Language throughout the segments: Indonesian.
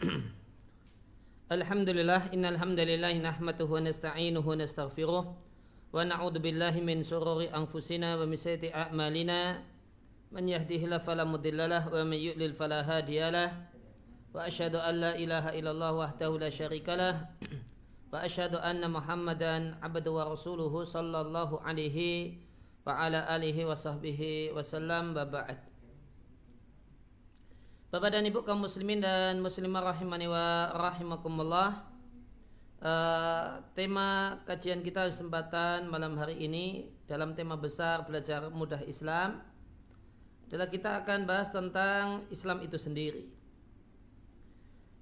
Alhamdulillah innal nasta'inuhu wa nastaghfiruh wa na'udzu billahi min a'malina. Man yahdihillahu fala wa man yudlil fala hadiyalah. Ilaha illallah wahdahu la syarikalah. Anna muhammadan abduhu wa rasuluhu sallallahu alaihi wa ala alihi wa sahbihi wa sallam. Wa ba'd Bapak dan Ibu kaum muslimin dan muslimah rahimani wa rahimakumullah. Uh, Tema kajian kita kesempatan malam hari ini Dalam tema besar belajar mudah Islam Adalah kita akan bahas tentang Islam itu sendiri.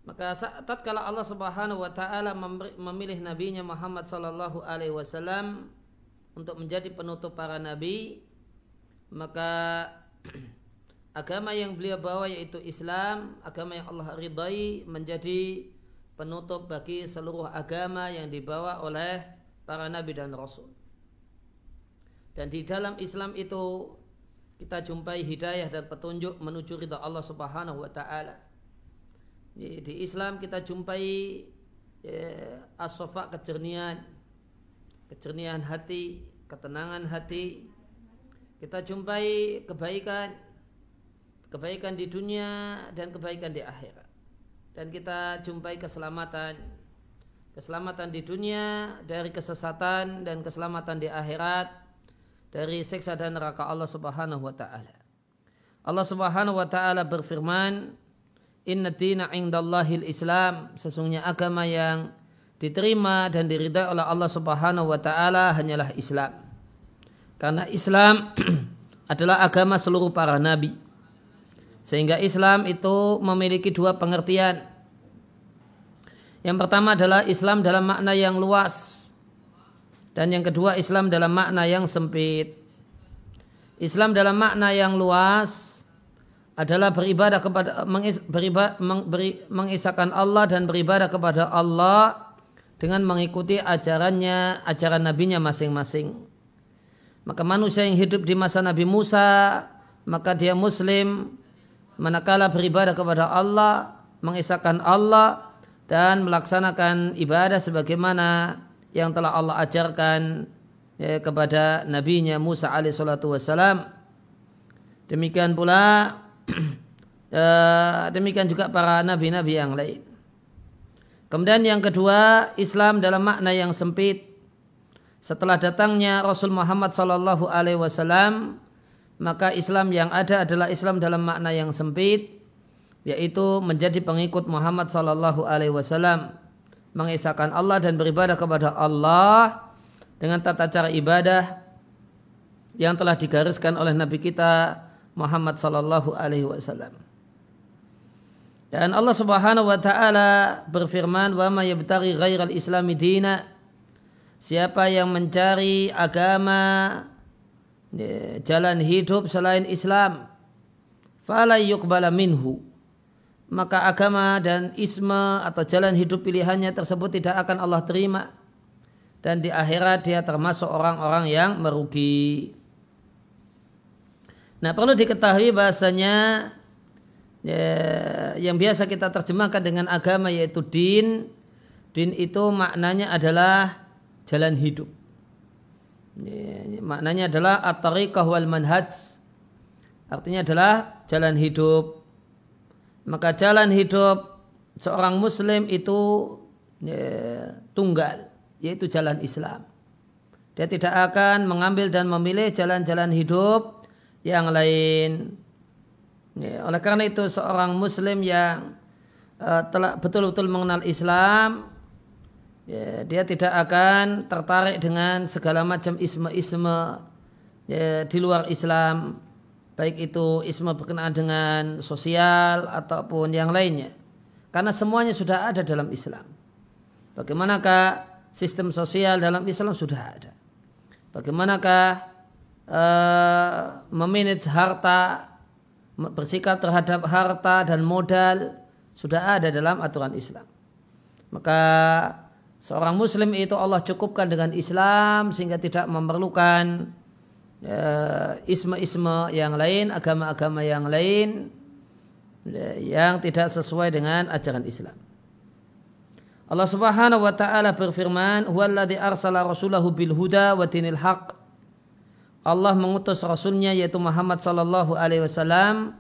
Maka saat kalau Allah subhanahu wa ta'ala memilih nabinya Muhammad sallallahu alaihi wasallam Untuk menjadi penutup para nabi Maka agama yang beliau bawa yaitu Islam, agama yang Allah ridai menjadi penutup bagi seluruh agama yang dibawa oleh para nabi dan rasul. Dan di dalam Islam itu kita jumpai hidayah dan petunjuk menuju ridha Allah Subhanahu wa taala. Di Islam kita jumpai ya, asofa kejernihan, kejernihan hati, ketenangan hati. Kita jumpai kebaikan, kebaikan di dunia dan kebaikan di akhirat. Dan kita jumpai keselamatan keselamatan di dunia dari kesesatan dan keselamatan di akhirat dari siksa dan neraka Allah Subhanahu wa taala. Allah Subhanahu wa taala berfirman, "Inna dina indallahil Islam." Sesungguhnya agama yang diterima dan diridai oleh Allah Subhanahu wa taala hanyalah Islam. Karena Islam adalah agama seluruh para nabi. Sehingga Islam itu memiliki dua pengertian. Yang pertama adalah Islam dalam makna yang luas. Dan yang kedua Islam dalam makna yang sempit. Islam dalam makna yang luas adalah beribadah kepada mengis, beribadah, meng, beri, mengisahkan Allah dan beribadah kepada Allah dengan mengikuti ajarannya, ajaran nabinya masing-masing. Maka manusia yang hidup di masa Nabi Musa, maka dia muslim manakala beribadah kepada Allah, mengisahkan Allah dan melaksanakan ibadah sebagaimana yang telah Allah ajarkan ya, kepada nabinya Musa alaihissalatu wassalam. Demikian pula ya, demikian juga para nabi-nabi yang lain. Kemudian yang kedua, Islam dalam makna yang sempit. Setelah datangnya Rasul Muhammad sallallahu alaihi wasallam maka Islam yang ada adalah Islam dalam makna yang sempit yaitu menjadi pengikut Muhammad sallallahu alaihi wasallam mengisahkan Allah dan beribadah kepada Allah dengan tata cara ibadah yang telah digariskan oleh Nabi kita Muhammad sallallahu alaihi wasallam. Dan Allah Subhanahu wa taala berfirman, "Wa may yabtaghi ghairal islami dina" Siapa yang mencari agama jalan hidup selain Islam minhu maka agama dan isma atau jalan hidup pilihannya tersebut tidak akan Allah terima dan di akhirat dia termasuk orang-orang yang merugi. Nah perlu diketahui bahasanya ya, yang biasa kita terjemahkan dengan agama yaitu din. Din itu maknanya adalah jalan hidup maknanya adalah at-tariqah wal manhaj. Artinya adalah jalan hidup. Maka jalan hidup seorang muslim itu ya, tunggal, yaitu jalan Islam. Dia tidak akan mengambil dan memilih jalan-jalan hidup yang lain. Ya, oleh karena itu seorang muslim yang uh, telah betul-betul mengenal Islam ya, dia tidak akan tertarik dengan segala macam isme-isme ya, di luar Islam. Baik itu isme berkenaan dengan sosial ataupun yang lainnya. Karena semuanya sudah ada dalam Islam. Bagaimanakah sistem sosial dalam Islam? Sudah ada. Bagaimanakah uh, memanage harta bersikap terhadap harta dan modal? Sudah ada dalam aturan Islam. Maka Seorang muslim itu Allah cukupkan dengan Islam sehingga tidak memerlukan isme-isme yang lain, agama-agama yang lain yang tidak sesuai dengan ajaran Islam. Allah Subhanahu wa taala berfirman, "Huwallazi arsala rasulahu bil huda wa dinil haq." Allah mengutus rasulnya yaitu Muhammad sallallahu alaihi wasallam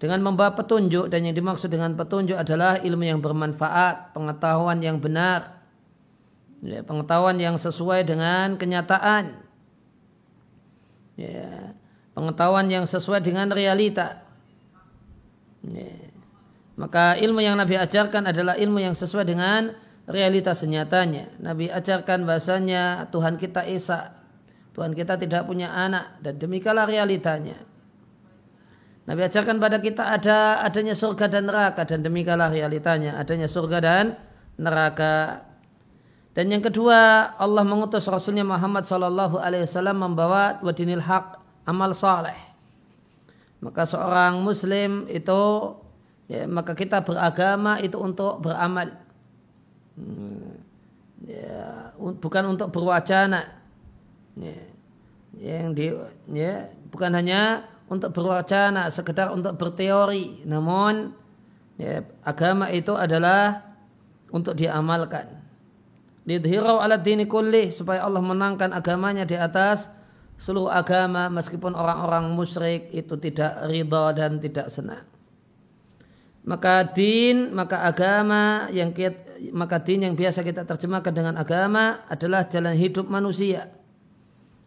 dengan membawa petunjuk dan yang dimaksud dengan petunjuk adalah ilmu yang bermanfaat, pengetahuan yang benar, ya, pengetahuan yang sesuai dengan kenyataan, ya, pengetahuan yang sesuai dengan realita. Ya. Maka ilmu yang Nabi ajarkan adalah ilmu yang sesuai dengan realitas senyatanya. Nabi ajarkan bahasanya Tuhan kita Esa. Tuhan kita tidak punya anak dan demikianlah realitanya. Nabi ajarkan pada kita ada adanya surga dan neraka dan demikianlah realitanya adanya surga dan neraka. Dan yang kedua Allah mengutus Rasulnya Muhammad Sallallahu Alaihi Wasallam membawa wadinil haq amal saleh. Maka seorang Muslim itu ya, maka kita beragama itu untuk beramal. Hmm, ya, bukan untuk berwacana. Ya, yang di ya, bukan hanya untuk berwacana sekedar untuk berteori. Namun ya, agama itu adalah untuk diamalkan lidhirau ala dini kulli supaya Allah menangkan agamanya di atas seluruh agama meskipun orang-orang musyrik itu tidak ridha dan tidak senang. Maka din maka agama yang kita, maka din yang biasa kita terjemahkan dengan agama adalah jalan hidup manusia.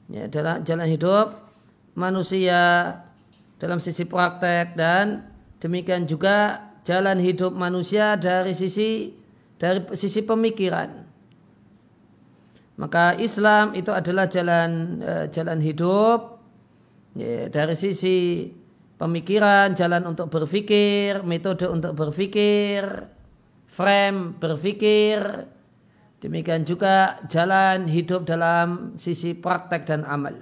Ya adalah jalan hidup manusia dalam sisi praktek dan demikian juga jalan hidup manusia dari sisi dari sisi pemikiran maka Islam itu adalah jalan eh, jalan hidup ya, dari sisi pemikiran, jalan untuk berpikir, metode untuk berpikir, frame berpikir, demikian juga jalan hidup dalam sisi praktek dan amal.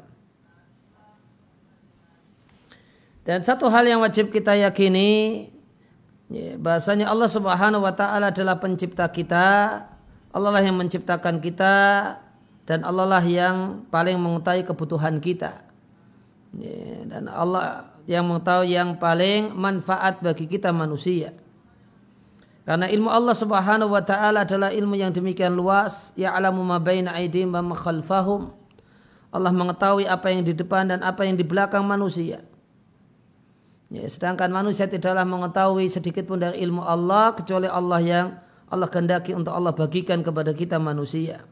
Dan satu hal yang wajib kita yakini ya, bahasanya Allah Subhanahu wa taala adalah pencipta kita. Allah lah yang menciptakan kita dan Allah lah yang paling mengetahui kebutuhan kita. Ya, dan Allah yang mengetahui yang paling manfaat bagi kita manusia. Karena ilmu Allah Subhanahu wa taala adalah ilmu yang demikian luas, ya'lamu ma baina aydihim wa khalfahum. Allah mengetahui apa yang di depan dan apa yang di belakang manusia. Ya, sedangkan manusia tidaklah mengetahui sedikit pun dari ilmu Allah kecuali Allah yang Allah kehendaki untuk Allah bagikan kepada kita manusia.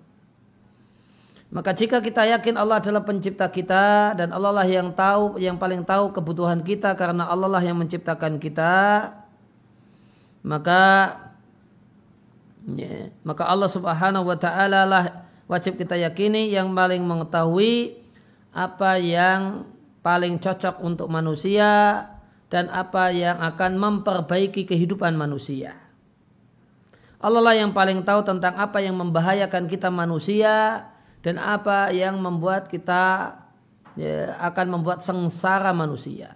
Maka jika kita yakin Allah adalah pencipta kita dan Allah lah yang tahu yang paling tahu kebutuhan kita karena Allah lah yang menciptakan kita, maka ya, maka Allah Subhanahu wa taala lah wajib kita yakini yang paling mengetahui apa yang paling cocok untuk manusia dan apa yang akan memperbaiki kehidupan manusia. Allah lah yang paling tahu tentang apa yang membahayakan kita manusia dan apa yang membuat kita ya, akan membuat sengsara manusia.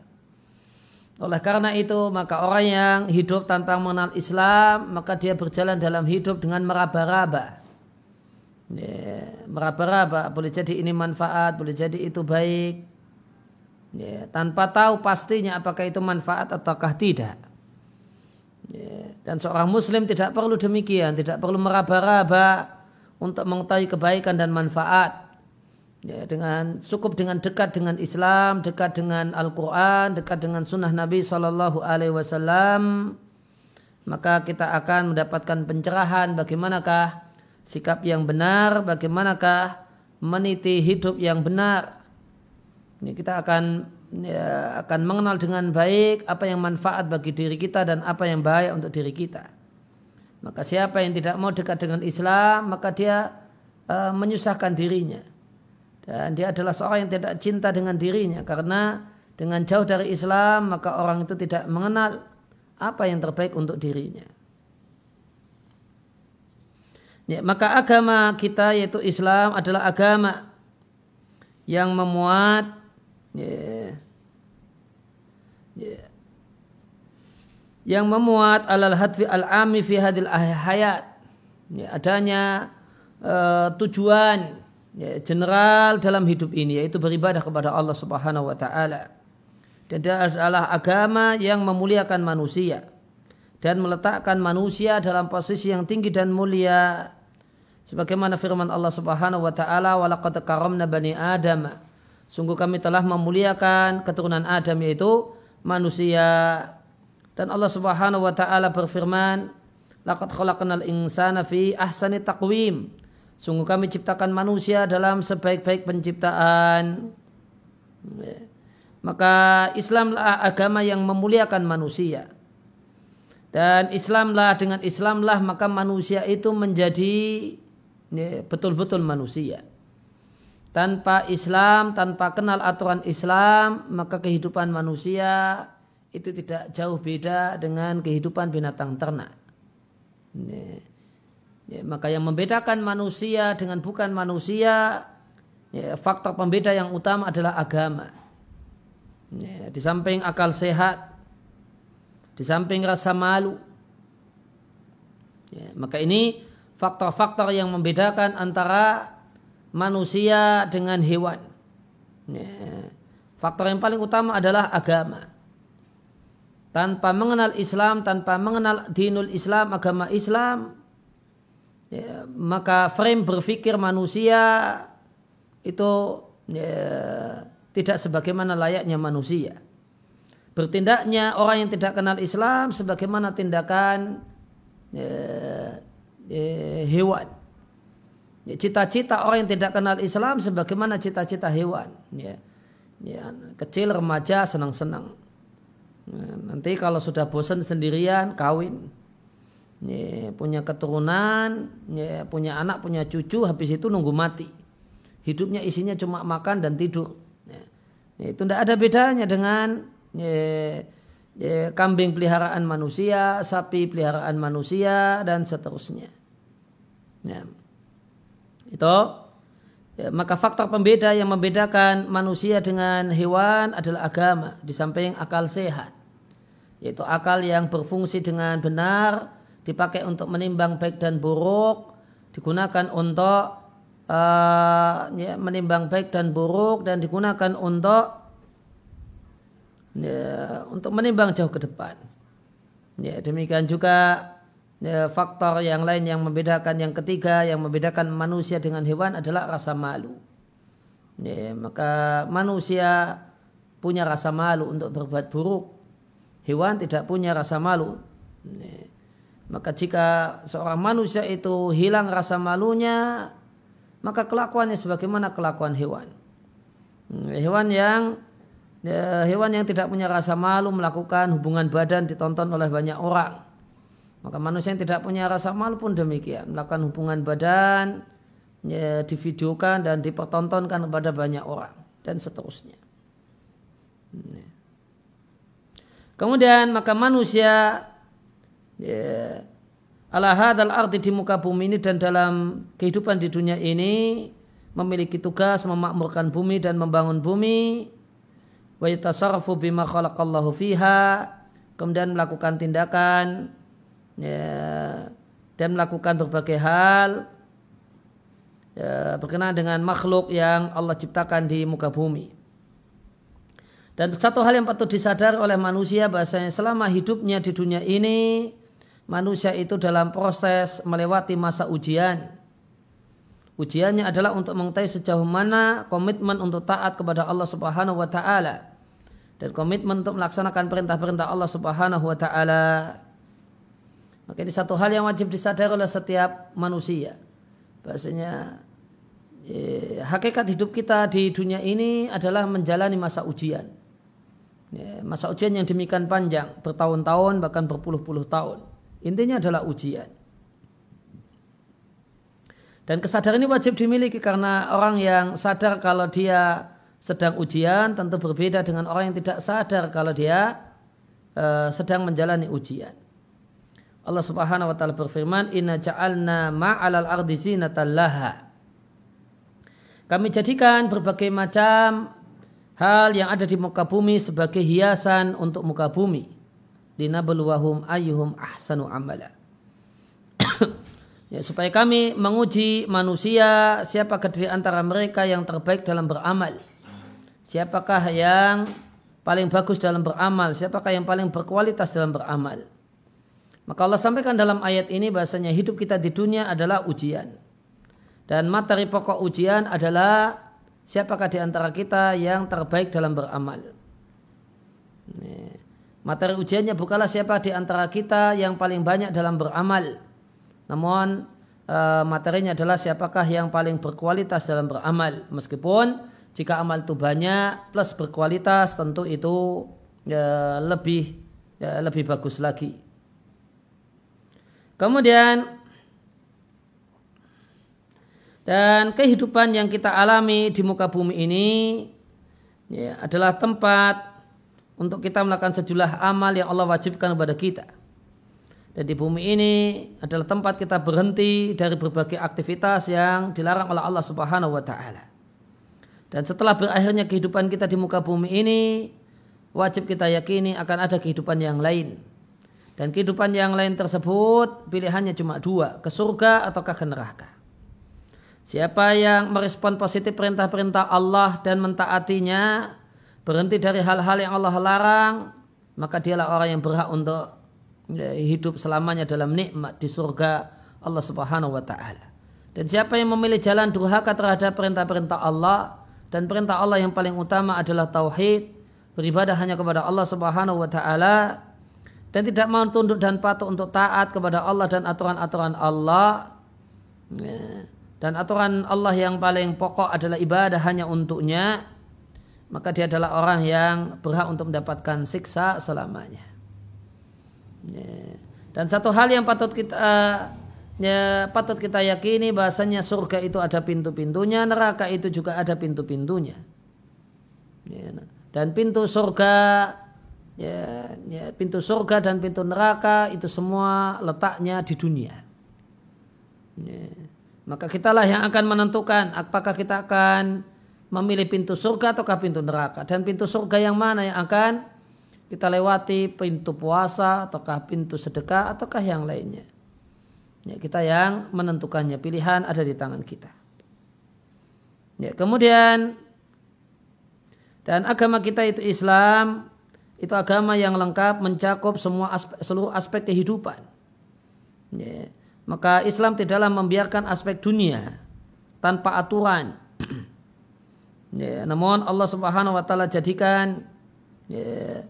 Oleh karena itu maka orang yang hidup tanpa mengenal Islam maka dia berjalan dalam hidup dengan meraba-raba. Ya, meraba-raba boleh jadi ini manfaat, boleh jadi itu baik. Ya, tanpa tahu pastinya apakah itu manfaat ataukah tidak. Ya, dan seorang muslim tidak perlu demikian, tidak perlu meraba-raba untuk mengetahui kebaikan dan manfaat. Ya, dengan cukup dengan dekat dengan Islam, dekat dengan Al-Quran, dekat dengan Sunnah Nabi Shallallahu Alaihi Wasallam, maka kita akan mendapatkan pencerahan bagaimanakah sikap yang benar, bagaimanakah meniti hidup yang benar. Ini kita akan ya, akan mengenal dengan baik apa yang manfaat bagi diri kita dan apa yang baik untuk diri kita. Maka siapa yang tidak mau dekat dengan Islam, maka dia uh, menyusahkan dirinya. Dan dia adalah seorang yang tidak cinta dengan dirinya karena dengan jauh dari Islam maka orang itu tidak mengenal apa yang terbaik untuk dirinya. Ya, maka agama kita yaitu Islam adalah agama yang memuat ya, ya, yang memuat alal hadfi al-ami fi hadil hayat. Ya, adanya uh, tujuan ya, general dalam hidup ini yaitu beribadah kepada Allah Subhanahu wa taala. dan dia adalah agama yang memuliakan manusia dan meletakkan manusia dalam posisi yang tinggi dan mulia sebagaimana firman Allah Subhanahu wa taala walaqad karamna bani adam sungguh kami telah memuliakan keturunan Adam yaitu manusia dan Allah Subhanahu wa taala berfirman laqad khalaqnal insana fi ahsani taqwim sungguh kami ciptakan manusia dalam sebaik-baik penciptaan maka Islamlah agama yang memuliakan manusia. Dan Islamlah dengan Islamlah maka manusia itu menjadi ya, betul-betul manusia. Tanpa Islam, tanpa kenal aturan Islam, maka kehidupan manusia itu tidak jauh beda dengan kehidupan binatang ternak. Ya, maka yang membedakan manusia dengan bukan manusia, ya, faktor pembeda yang utama adalah agama. Ya, di samping akal sehat, di samping rasa malu. Ya, maka ini faktor-faktor yang membedakan antara manusia dengan hewan. Ya, faktor yang paling utama adalah agama. Tanpa mengenal Islam, tanpa mengenal dinul Islam, agama Islam, ya, maka frame berpikir manusia itu ya, tidak sebagaimana layaknya manusia. Bertindaknya orang yang tidak kenal Islam sebagaimana tindakan eh, eh, hewan. Ya, cita-cita orang yang tidak kenal Islam sebagaimana cita-cita hewan. Ya, ya, kecil remaja senang-senang. Nanti kalau sudah bosan sendirian kawin. Ya, punya keturunan, ya, punya anak, punya cucu, habis itu nunggu mati. Hidupnya isinya cuma makan dan tidur. Ya, itu tidak ada bedanya dengan ya, ya, kambing peliharaan manusia, sapi peliharaan manusia dan seterusnya. Ya. Itu ya, maka faktor pembeda yang membedakan manusia dengan hewan adalah agama di samping akal sehat. Yaitu akal yang berfungsi dengan benar, dipakai untuk menimbang baik dan buruk, digunakan untuk uh, ya, menimbang baik dan buruk dan digunakan untuk ya, untuk menimbang jauh ke depan. Ya, demikian juga ya, faktor yang lain yang membedakan yang ketiga yang membedakan manusia dengan hewan adalah rasa malu. Ya, maka manusia punya rasa malu untuk berbuat buruk. Hewan tidak punya rasa malu. Ya, maka jika seorang manusia itu hilang rasa malunya, maka kelakuannya sebagaimana kelakuan hewan. Hmm, hewan yang ya, hewan yang tidak punya rasa malu melakukan hubungan badan ditonton oleh banyak orang. Maka manusia yang tidak punya rasa malu pun demikian melakukan hubungan badan ya, divideokan dan dipertontonkan kepada banyak orang dan seterusnya. Hmm. Kemudian maka manusia ya, ala hadal arti di muka bumi ini dan dalam kehidupan di dunia ini memiliki tugas memakmurkan bumi dan membangun bumi wa yatasarrafu bima khalaqallahu fiha kemudian melakukan tindakan ya, dan melakukan berbagai hal ya, berkenaan dengan makhluk yang Allah ciptakan di muka bumi. Dan satu hal yang patut disadari oleh manusia bahasanya selama hidupnya di dunia ini manusia itu dalam proses melewati masa ujian. Ujiannya adalah untuk mengetahui sejauh mana komitmen untuk taat kepada Allah Subhanahu wa taala dan komitmen untuk melaksanakan perintah-perintah Allah Subhanahu wa taala. Maka ini satu hal yang wajib disadari oleh setiap manusia. Bahasanya eh, hakikat hidup kita di dunia ini adalah menjalani masa ujian. Ya, masa ujian yang demikian panjang, bertahun-tahun bahkan berpuluh-puluh tahun. Intinya adalah ujian. Dan kesadaran ini wajib dimiliki karena orang yang sadar kalau dia sedang ujian tentu berbeda dengan orang yang tidak sadar kalau dia uh, sedang menjalani ujian. Allah Subhanahu wa taala berfirman, "Inna ja'alna ma'alal ardi zinatan laha." Kami jadikan berbagai macam hal yang ada di muka bumi sebagai hiasan untuk muka bumi linabluwahum ayyuhum ahsanu amala. ya, supaya kami menguji manusia siapakah dari antara mereka yang terbaik dalam beramal. Siapakah yang paling bagus dalam beramal, siapakah yang paling berkualitas dalam beramal. Maka Allah sampaikan dalam ayat ini bahasanya hidup kita di dunia adalah ujian. Dan materi pokok ujian adalah siapakah di antara kita yang terbaik dalam beramal. Materi ujiannya bukanlah siapa di antara kita yang paling banyak dalam beramal. Namun eh, materinya adalah siapakah yang paling berkualitas dalam beramal. Meskipun jika amal itu banyak plus berkualitas tentu itu ya, lebih ya, lebih bagus lagi. Kemudian dan kehidupan yang kita alami di muka bumi ini ya, adalah tempat untuk kita melakukan sejumlah amal yang Allah wajibkan kepada kita. Dan di bumi ini adalah tempat kita berhenti dari berbagai aktivitas yang dilarang oleh Allah Subhanahu wa taala. Dan setelah berakhirnya kehidupan kita di muka bumi ini, wajib kita yakini akan ada kehidupan yang lain. Dan kehidupan yang lain tersebut pilihannya cuma dua, ke surga ataukah ke neraka. Siapa yang merespon positif perintah-perintah Allah dan mentaatinya, berhenti dari hal-hal yang Allah larang, maka dialah orang yang berhak untuk ya, hidup selamanya dalam nikmat di surga Allah Subhanahu wa taala. Dan siapa yang memilih jalan durhaka terhadap perintah-perintah Allah dan perintah Allah yang paling utama adalah tauhid, beribadah hanya kepada Allah Subhanahu wa taala dan tidak mau tunduk dan patuh untuk taat kepada Allah dan aturan-aturan Allah. Ya dan aturan Allah yang paling pokok adalah ibadah hanya untuknya maka dia adalah orang yang berhak untuk mendapatkan siksa selamanya ya. dan satu hal yang patut kita ya, patut kita yakini bahasanya surga itu ada pintu-pintunya neraka itu juga ada pintu-pintunya ya. dan pintu surga ya, ya, pintu surga dan pintu neraka itu semua letaknya di dunia ya maka kitalah yang akan menentukan apakah kita akan memilih pintu surga ataukah pintu neraka. Dan pintu surga yang mana yang akan kita lewati pintu puasa ataukah pintu sedekah ataukah yang lainnya. Ya, kita yang menentukannya. Pilihan ada di tangan kita. Ya, kemudian dan agama kita itu Islam itu agama yang lengkap mencakup semua aspek, seluruh aspek kehidupan. Ya maka Islam tidaklah membiarkan aspek dunia tanpa aturan. ya, namun Allah Subhanahu wa taala jadikan ya,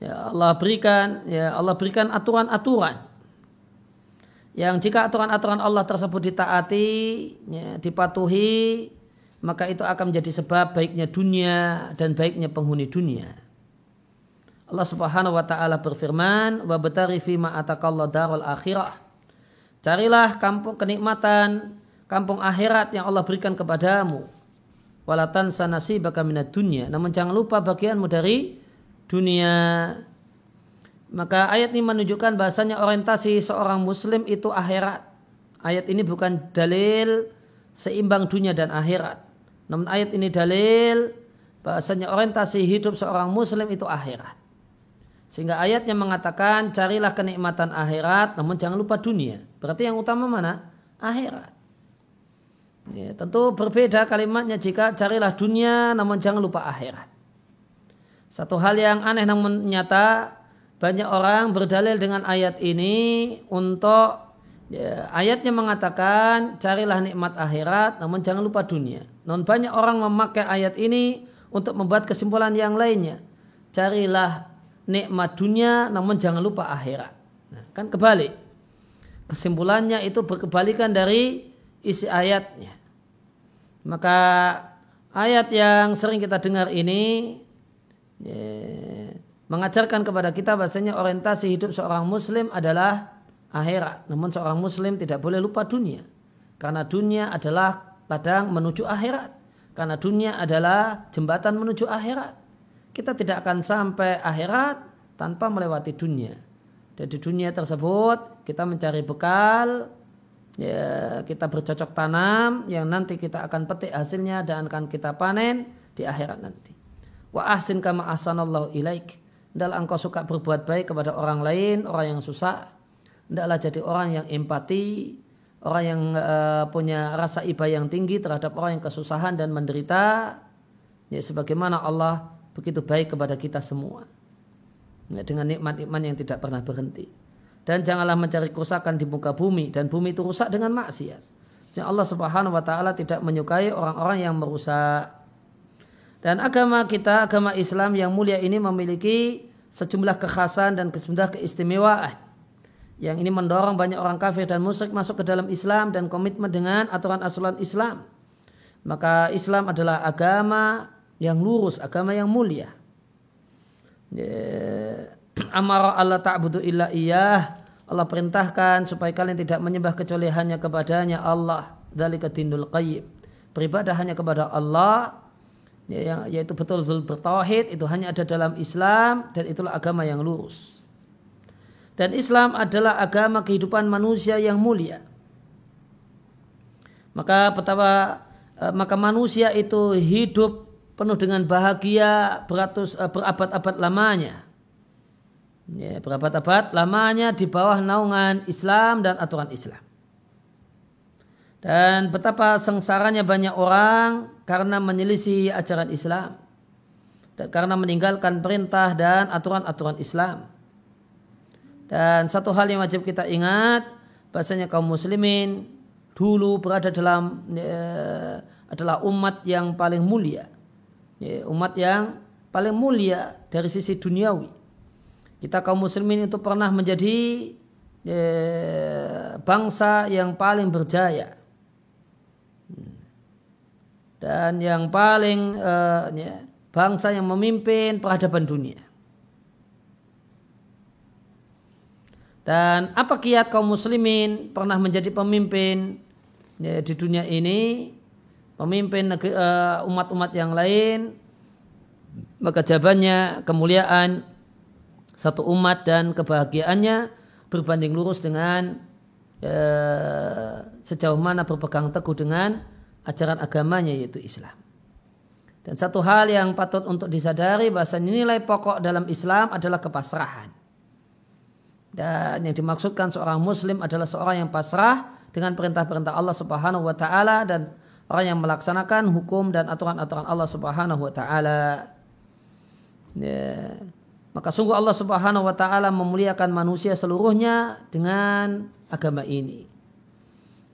ya Allah berikan ya Allah berikan aturan-aturan yang jika aturan-aturan Allah tersebut ditaati, ya, dipatuhi, maka itu akan menjadi sebab baiknya dunia dan baiknya penghuni dunia. Allah Subhanahu wa taala berfirman, "Wa batari fi ma atakallahu darul akhirah." Carilah kampung kenikmatan, kampung akhirat yang Allah berikan kepadamu. Walatan sanasi baka minat dunia. Namun jangan lupa bagianmu dari dunia. Maka ayat ini menunjukkan bahasanya orientasi seorang muslim itu akhirat. Ayat ini bukan dalil seimbang dunia dan akhirat. Namun ayat ini dalil bahasanya orientasi hidup seorang muslim itu akhirat. Sehingga ayatnya mengatakan carilah kenikmatan akhirat namun jangan lupa dunia. Berarti yang utama mana? Akhirat. Ya, tentu berbeda kalimatnya jika carilah dunia namun jangan lupa akhirat. Satu hal yang aneh namun nyata banyak orang berdalil dengan ayat ini untuk ya, ayatnya mengatakan carilah nikmat akhirat namun jangan lupa dunia. Namun banyak orang memakai ayat ini untuk membuat kesimpulan yang lainnya. Carilah nikmat dunia namun jangan lupa akhirat. Nah, kan kebalik. Kesimpulannya itu berkebalikan dari isi ayatnya. Maka ayat yang sering kita dengar ini ya, mengajarkan kepada kita bahasanya orientasi hidup seorang muslim adalah akhirat. Namun seorang muslim tidak boleh lupa dunia. Karena dunia adalah ladang menuju akhirat. Karena dunia adalah jembatan menuju akhirat kita tidak akan sampai akhirat tanpa melewati dunia. Dan di dunia tersebut kita mencari bekal, ya, kita bercocok tanam yang nanti kita akan petik hasilnya dan akan kita panen di akhirat nanti. Wa ahsin kama ahsanallahu ilaik. Hendaklah engkau suka berbuat baik kepada orang lain, orang yang susah. Hendaklah jadi orang yang empati, orang yang uh, punya rasa iba yang tinggi terhadap orang yang kesusahan dan menderita Ya, sebagaimana Allah begitu baik kepada kita semua. Ya, dengan nikmat-nikmat yang tidak pernah berhenti. Dan janganlah mencari kerusakan di muka bumi dan bumi itu rusak dengan maksiat. Jadi Allah Subhanahu wa taala tidak menyukai orang-orang yang merusak. Dan agama kita, agama Islam yang mulia ini memiliki sejumlah kekhasan dan sejumlah keistimewaan. Yang ini mendorong banyak orang kafir dan musyrik masuk ke dalam Islam dan komitmen dengan aturan-aturan Islam. Maka Islam adalah agama yang lurus, agama yang mulia. Amara Allah ta'budu illa iyah. Allah perintahkan supaya kalian tidak menyembah kecuali hanya kepadanya Allah. dari dinul qayyim. Beribadah hanya kepada Allah ya, yaitu betul-betul bertauhid itu hanya ada dalam Islam dan itulah agama yang lurus. Dan Islam adalah agama kehidupan manusia yang mulia. Maka betapa eh, maka manusia itu hidup penuh dengan bahagia beratus eh, berabad-abad lamanya ya, berabad-abad lamanya di bawah naungan Islam dan aturan Islam. Dan betapa sengsaranya banyak orang karena menyelisih ajaran Islam. Dan karena meninggalkan perintah dan aturan-aturan Islam. Dan satu hal yang wajib kita ingat, bahasanya kaum muslimin dulu berada dalam ya, adalah umat yang paling mulia. Ya, umat yang paling mulia dari sisi duniawi. Kita kaum muslimin itu pernah menjadi eh, bangsa yang paling berjaya. Dan yang paling eh, ya, bangsa yang memimpin peradaban dunia. Dan apa kiat kaum muslimin pernah menjadi pemimpin ya, di dunia ini, pemimpin eh, umat-umat yang lain, maka jawabannya kemuliaan satu umat dan kebahagiaannya berbanding lurus dengan e, sejauh mana berpegang teguh dengan ajaran agamanya yaitu Islam. Dan satu hal yang patut untuk disadari bahasa nilai pokok dalam Islam adalah kepasrahan. Dan yang dimaksudkan seorang muslim adalah seorang yang pasrah dengan perintah-perintah Allah Subhanahu wa taala dan orang yang melaksanakan hukum dan aturan-aturan Allah Subhanahu wa taala. Ya. Maka sungguh Allah Subhanahu wa taala memuliakan manusia seluruhnya dengan agama ini.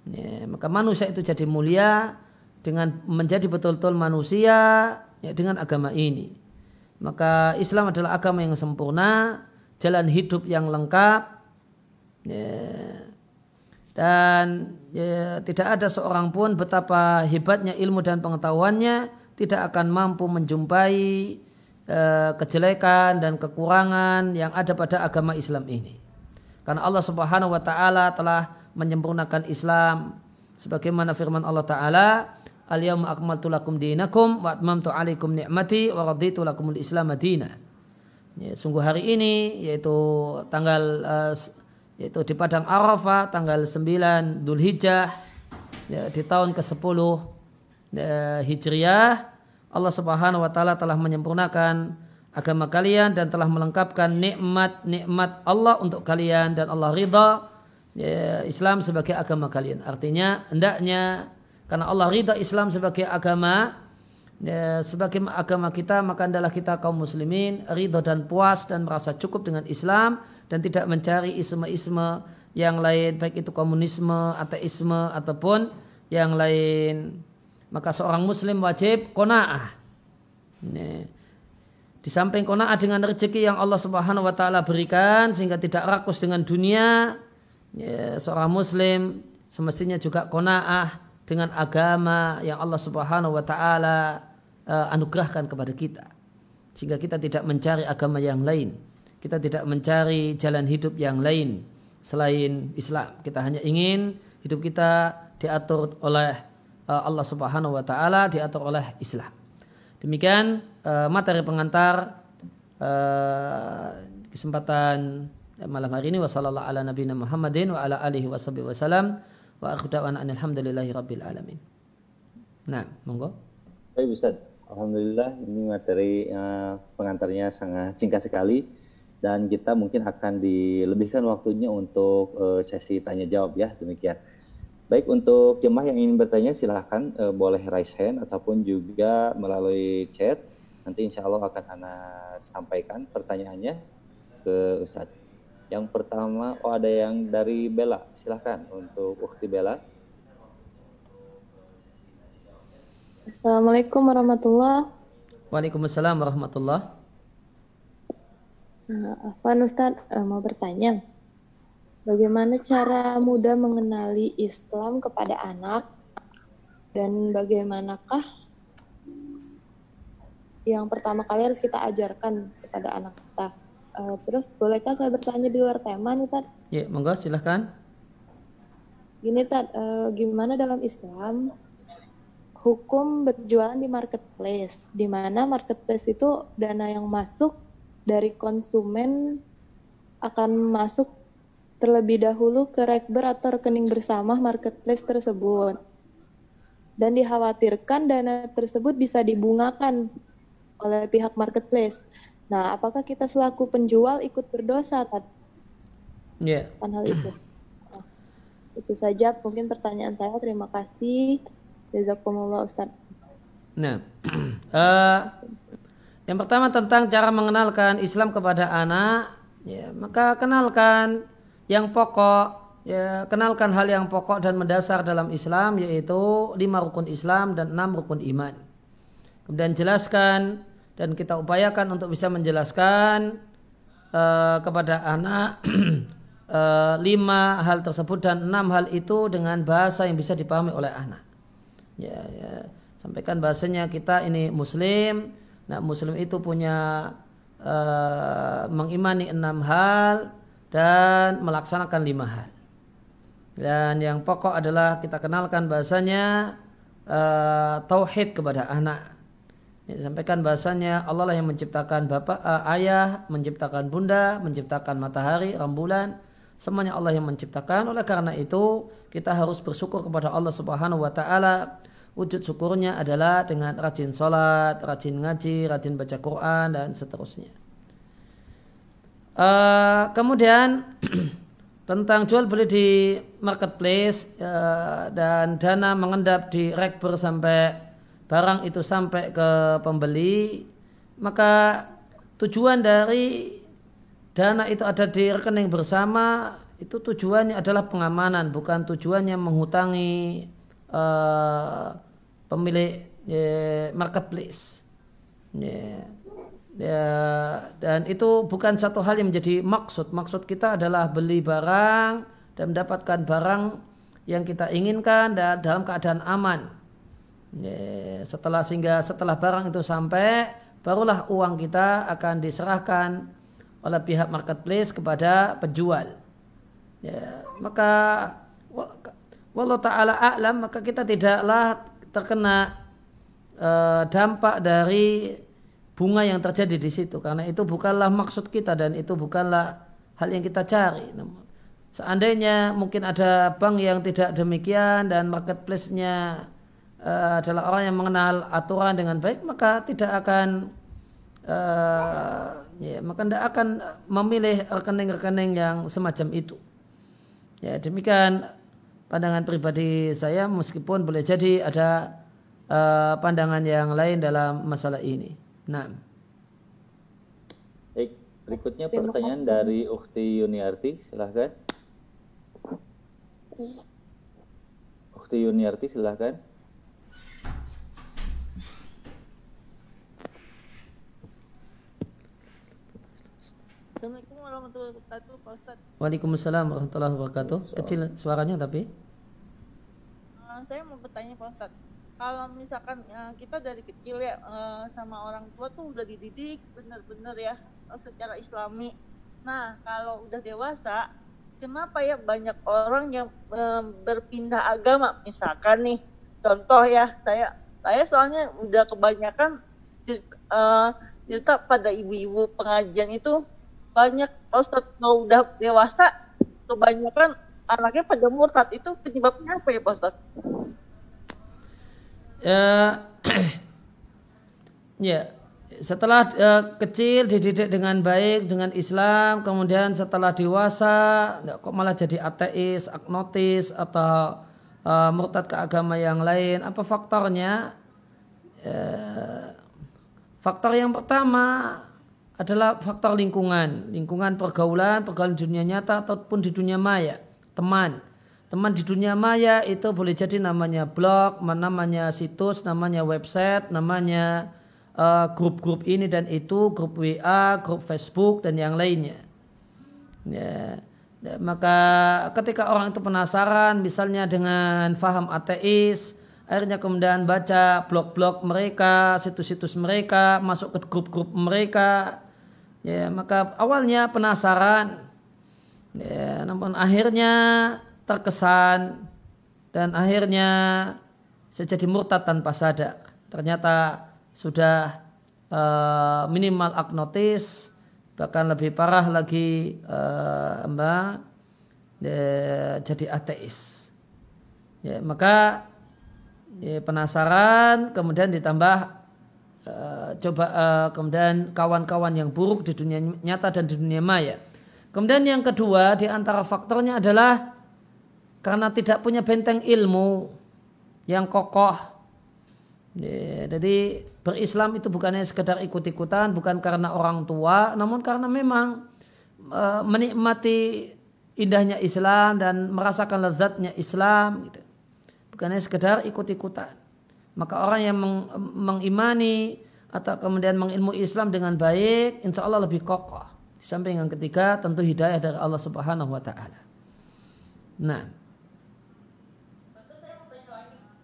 Ya, maka manusia itu jadi mulia dengan menjadi betul-betul manusia ya, dengan agama ini. Maka Islam adalah agama yang sempurna, jalan hidup yang lengkap, ya, dan ya, tidak ada seorang pun betapa hebatnya ilmu dan pengetahuannya tidak akan mampu menjumpai Eh, kejelekan dan kekurangan yang ada pada agama Islam ini. Karena Allah Subhanahu wa taala telah menyempurnakan Islam sebagaimana firman Allah taala, "Al-yauma akmaltu lakum dinakum wa atmamtu 'alaikum ni'mati wa raditu lakumul Islam madina." Ya, sungguh hari ini yaitu tanggal uh, yaitu di padang Arafah tanggal 9 Dzulhijjah ya, di tahun ke-10 ya, Hijriah Allah Subhanahu wa taala telah menyempurnakan agama kalian dan telah melengkapkan nikmat-nikmat Allah untuk kalian dan Allah ridha ya, Islam sebagai agama kalian. Artinya hendaknya karena Allah ridha Islam sebagai agama ya, sebagai agama kita maka adalah kita kaum muslimin ridha dan puas dan merasa cukup dengan Islam dan tidak mencari isme-isme yang lain baik itu komunisme, ateisme ataupun yang lain maka seorang muslim wajib kona'ah. Di samping kona'ah dengan rezeki yang Allah subhanahu wa ta'ala berikan sehingga tidak rakus dengan dunia, ya, seorang muslim semestinya juga kona'ah dengan agama yang Allah subhanahu wa ta'ala uh, anugerahkan kepada kita. Sehingga kita tidak mencari agama yang lain. Kita tidak mencari jalan hidup yang lain selain Islam. Kita hanya ingin hidup kita diatur oleh Eh, Allah Subhanahu wa taala diatur oleh Islam. Demikian uh, materi pengantar uh, kesempatan malam hari ini wasallallahu ala nabiyina Muhammadin wa ala alihi wasallam wa alhamdulillahi rabbil alamin. Nah, monggo. Baik Ustaz. Alhamdulillah ini materi uh, pengantarnya sangat singkat sekali dan kita mungkin akan dilebihkan waktunya untuk uh, sesi tanya jawab ya demikian. Baik untuk jemaah yang ingin bertanya silahkan uh, boleh raise hand ataupun juga melalui chat. Nanti insya Allah akan Anda sampaikan pertanyaannya ke Ustadz. Yang pertama, oh ada yang dari Bella, silahkan untuk Ukti Bella. Assalamualaikum warahmatullah. Waalaikumsalam warahmatullah. Afan Ustadz uh, mau bertanya, bagaimana cara mudah mengenali Islam kepada anak dan bagaimanakah yang pertama kali harus kita ajarkan kepada anak kita? Uh, terus bolehkah saya bertanya di luar tema nih Tad? Ya, monggo silahkan. Gini Tad, uh, gimana dalam Islam hukum berjualan di marketplace, di mana marketplace itu dana yang masuk dari konsumen akan masuk terlebih dahulu ke rekber atau rekening bersama marketplace tersebut. Dan dikhawatirkan dana tersebut bisa dibungakan oleh pihak marketplace. Nah, apakah kita selaku penjual ikut berdosa? Ya. Yeah. hal itu. Nah, itu saja mungkin pertanyaan saya. Terima kasih. Jazakumullah Ustaz. Nah, uh, Yang pertama tentang cara mengenalkan Islam kepada anak, ya, maka kenalkan yang pokok, ya, kenalkan hal yang pokok dan mendasar dalam Islam yaitu lima rukun Islam dan enam rukun iman. Kemudian jelaskan dan kita upayakan untuk bisa menjelaskan uh, kepada anak uh, lima hal tersebut dan enam hal itu dengan bahasa yang bisa dipahami oleh anak. Ya, ya. sampaikan bahasanya kita ini Muslim Nah, muslim itu punya uh, mengimani enam hal dan melaksanakan lima hal. Dan yang pokok adalah kita kenalkan bahasanya uh, tauhid kepada anak. Ya, sampaikan bahasanya Allah lah yang menciptakan bapak, uh, ayah, menciptakan bunda, menciptakan matahari, rembulan, semuanya Allah yang menciptakan. Oleh karena itu kita harus bersyukur kepada Allah Subhanahu wa taala wujud syukurnya adalah dengan rajin sholat, rajin ngaji, rajin baca Quran dan seterusnya. Uh, kemudian tentang jual beli di marketplace uh, dan dana mengendap di rekber sampai barang itu sampai ke pembeli, maka tujuan dari dana itu ada di rekening bersama itu tujuannya adalah pengamanan, bukan tujuannya menghutangi uh, pemilik ya, marketplace. Ya, ya, dan itu bukan satu hal yang menjadi maksud. Maksud kita adalah beli barang dan mendapatkan barang yang kita inginkan dan dalam keadaan aman. Ya, setelah sehingga setelah barang itu sampai, barulah uang kita akan diserahkan oleh pihak marketplace kepada penjual. Ya, maka Wallahu taala a'lam maka kita tidaklah terkena e, dampak dari bunga yang terjadi di situ karena itu bukanlah maksud kita dan itu bukanlah hal yang kita cari. Seandainya mungkin ada bank yang tidak demikian dan marketplace-nya e, adalah orang yang mengenal aturan dengan baik maka tidak akan e, ya maka tidak akan memilih rekening-rekening yang semacam itu. Ya demikian pandangan pribadi saya meskipun boleh jadi ada uh, pandangan yang lain dalam masalah ini. Nah. Baik, berikutnya pertanyaan dari Ukti Yuniarti, silahkan. Ukti Yuniarti, silahkan. Assalamualaikum warahmatullahi wabarakatuh, Pak Ustadz. Waalaikumsalam warahmatullahi wabarakatuh. Kecil suaranya tapi saya mau bertanya Pak Ustadz, kalau misalkan uh, kita dari kecil ya uh, sama orang tua tuh udah dididik bener-bener ya uh, secara islami. Nah kalau udah dewasa, kenapa ya banyak orang yang uh, berpindah agama? Misalkan nih, contoh ya saya saya soalnya udah kebanyakan uh, cerita pada ibu-ibu pengajian itu banyak Ustadz kalau udah dewasa kebanyakan anaknya pada murtad itu penyebabnya apa ya Pak Ustaz? Ya, ya setelah uh, kecil dididik dengan baik dengan Islam, kemudian setelah dewasa kok malah jadi ateis, agnotis atau uh, murtad ke agama yang lain. Apa faktornya? Uh, faktor yang pertama adalah faktor lingkungan, lingkungan pergaulan, pergaulan dunia nyata ataupun di dunia maya, teman. Teman di dunia maya itu boleh jadi namanya blog, namanya situs, namanya website, namanya uh, grup-grup ini dan itu, grup WA, grup Facebook dan yang lainnya. Ya. ya. Maka ketika orang itu penasaran misalnya dengan faham ateis, akhirnya kemudian baca blog-blog mereka, situs-situs mereka, masuk ke grup-grup mereka, ya maka awalnya penasaran, ya, namun akhirnya terkesan dan akhirnya saya jadi murtad tanpa sadar. Ternyata sudah uh, minimal agnotis bahkan lebih parah lagi uh, mbak ya, jadi ateis ya, maka ya, penasaran kemudian ditambah coba uh, kemudian kawan-kawan yang buruk di dunia nyata dan di dunia maya kemudian yang kedua di antara faktornya adalah karena tidak punya benteng ilmu yang kokoh jadi berislam itu bukannya sekedar ikut-ikutan, bukan karena orang tua, namun karena memang e, menikmati indahnya Islam dan merasakan lezatnya Islam. Gitu. Bukannya sekedar ikut-ikutan. Maka orang yang meng, mengimani atau kemudian mengilmu Islam dengan baik, insya Allah lebih kokoh. Di samping yang ketiga, tentu hidayah dari Allah Subhanahu Wa Taala. Nah,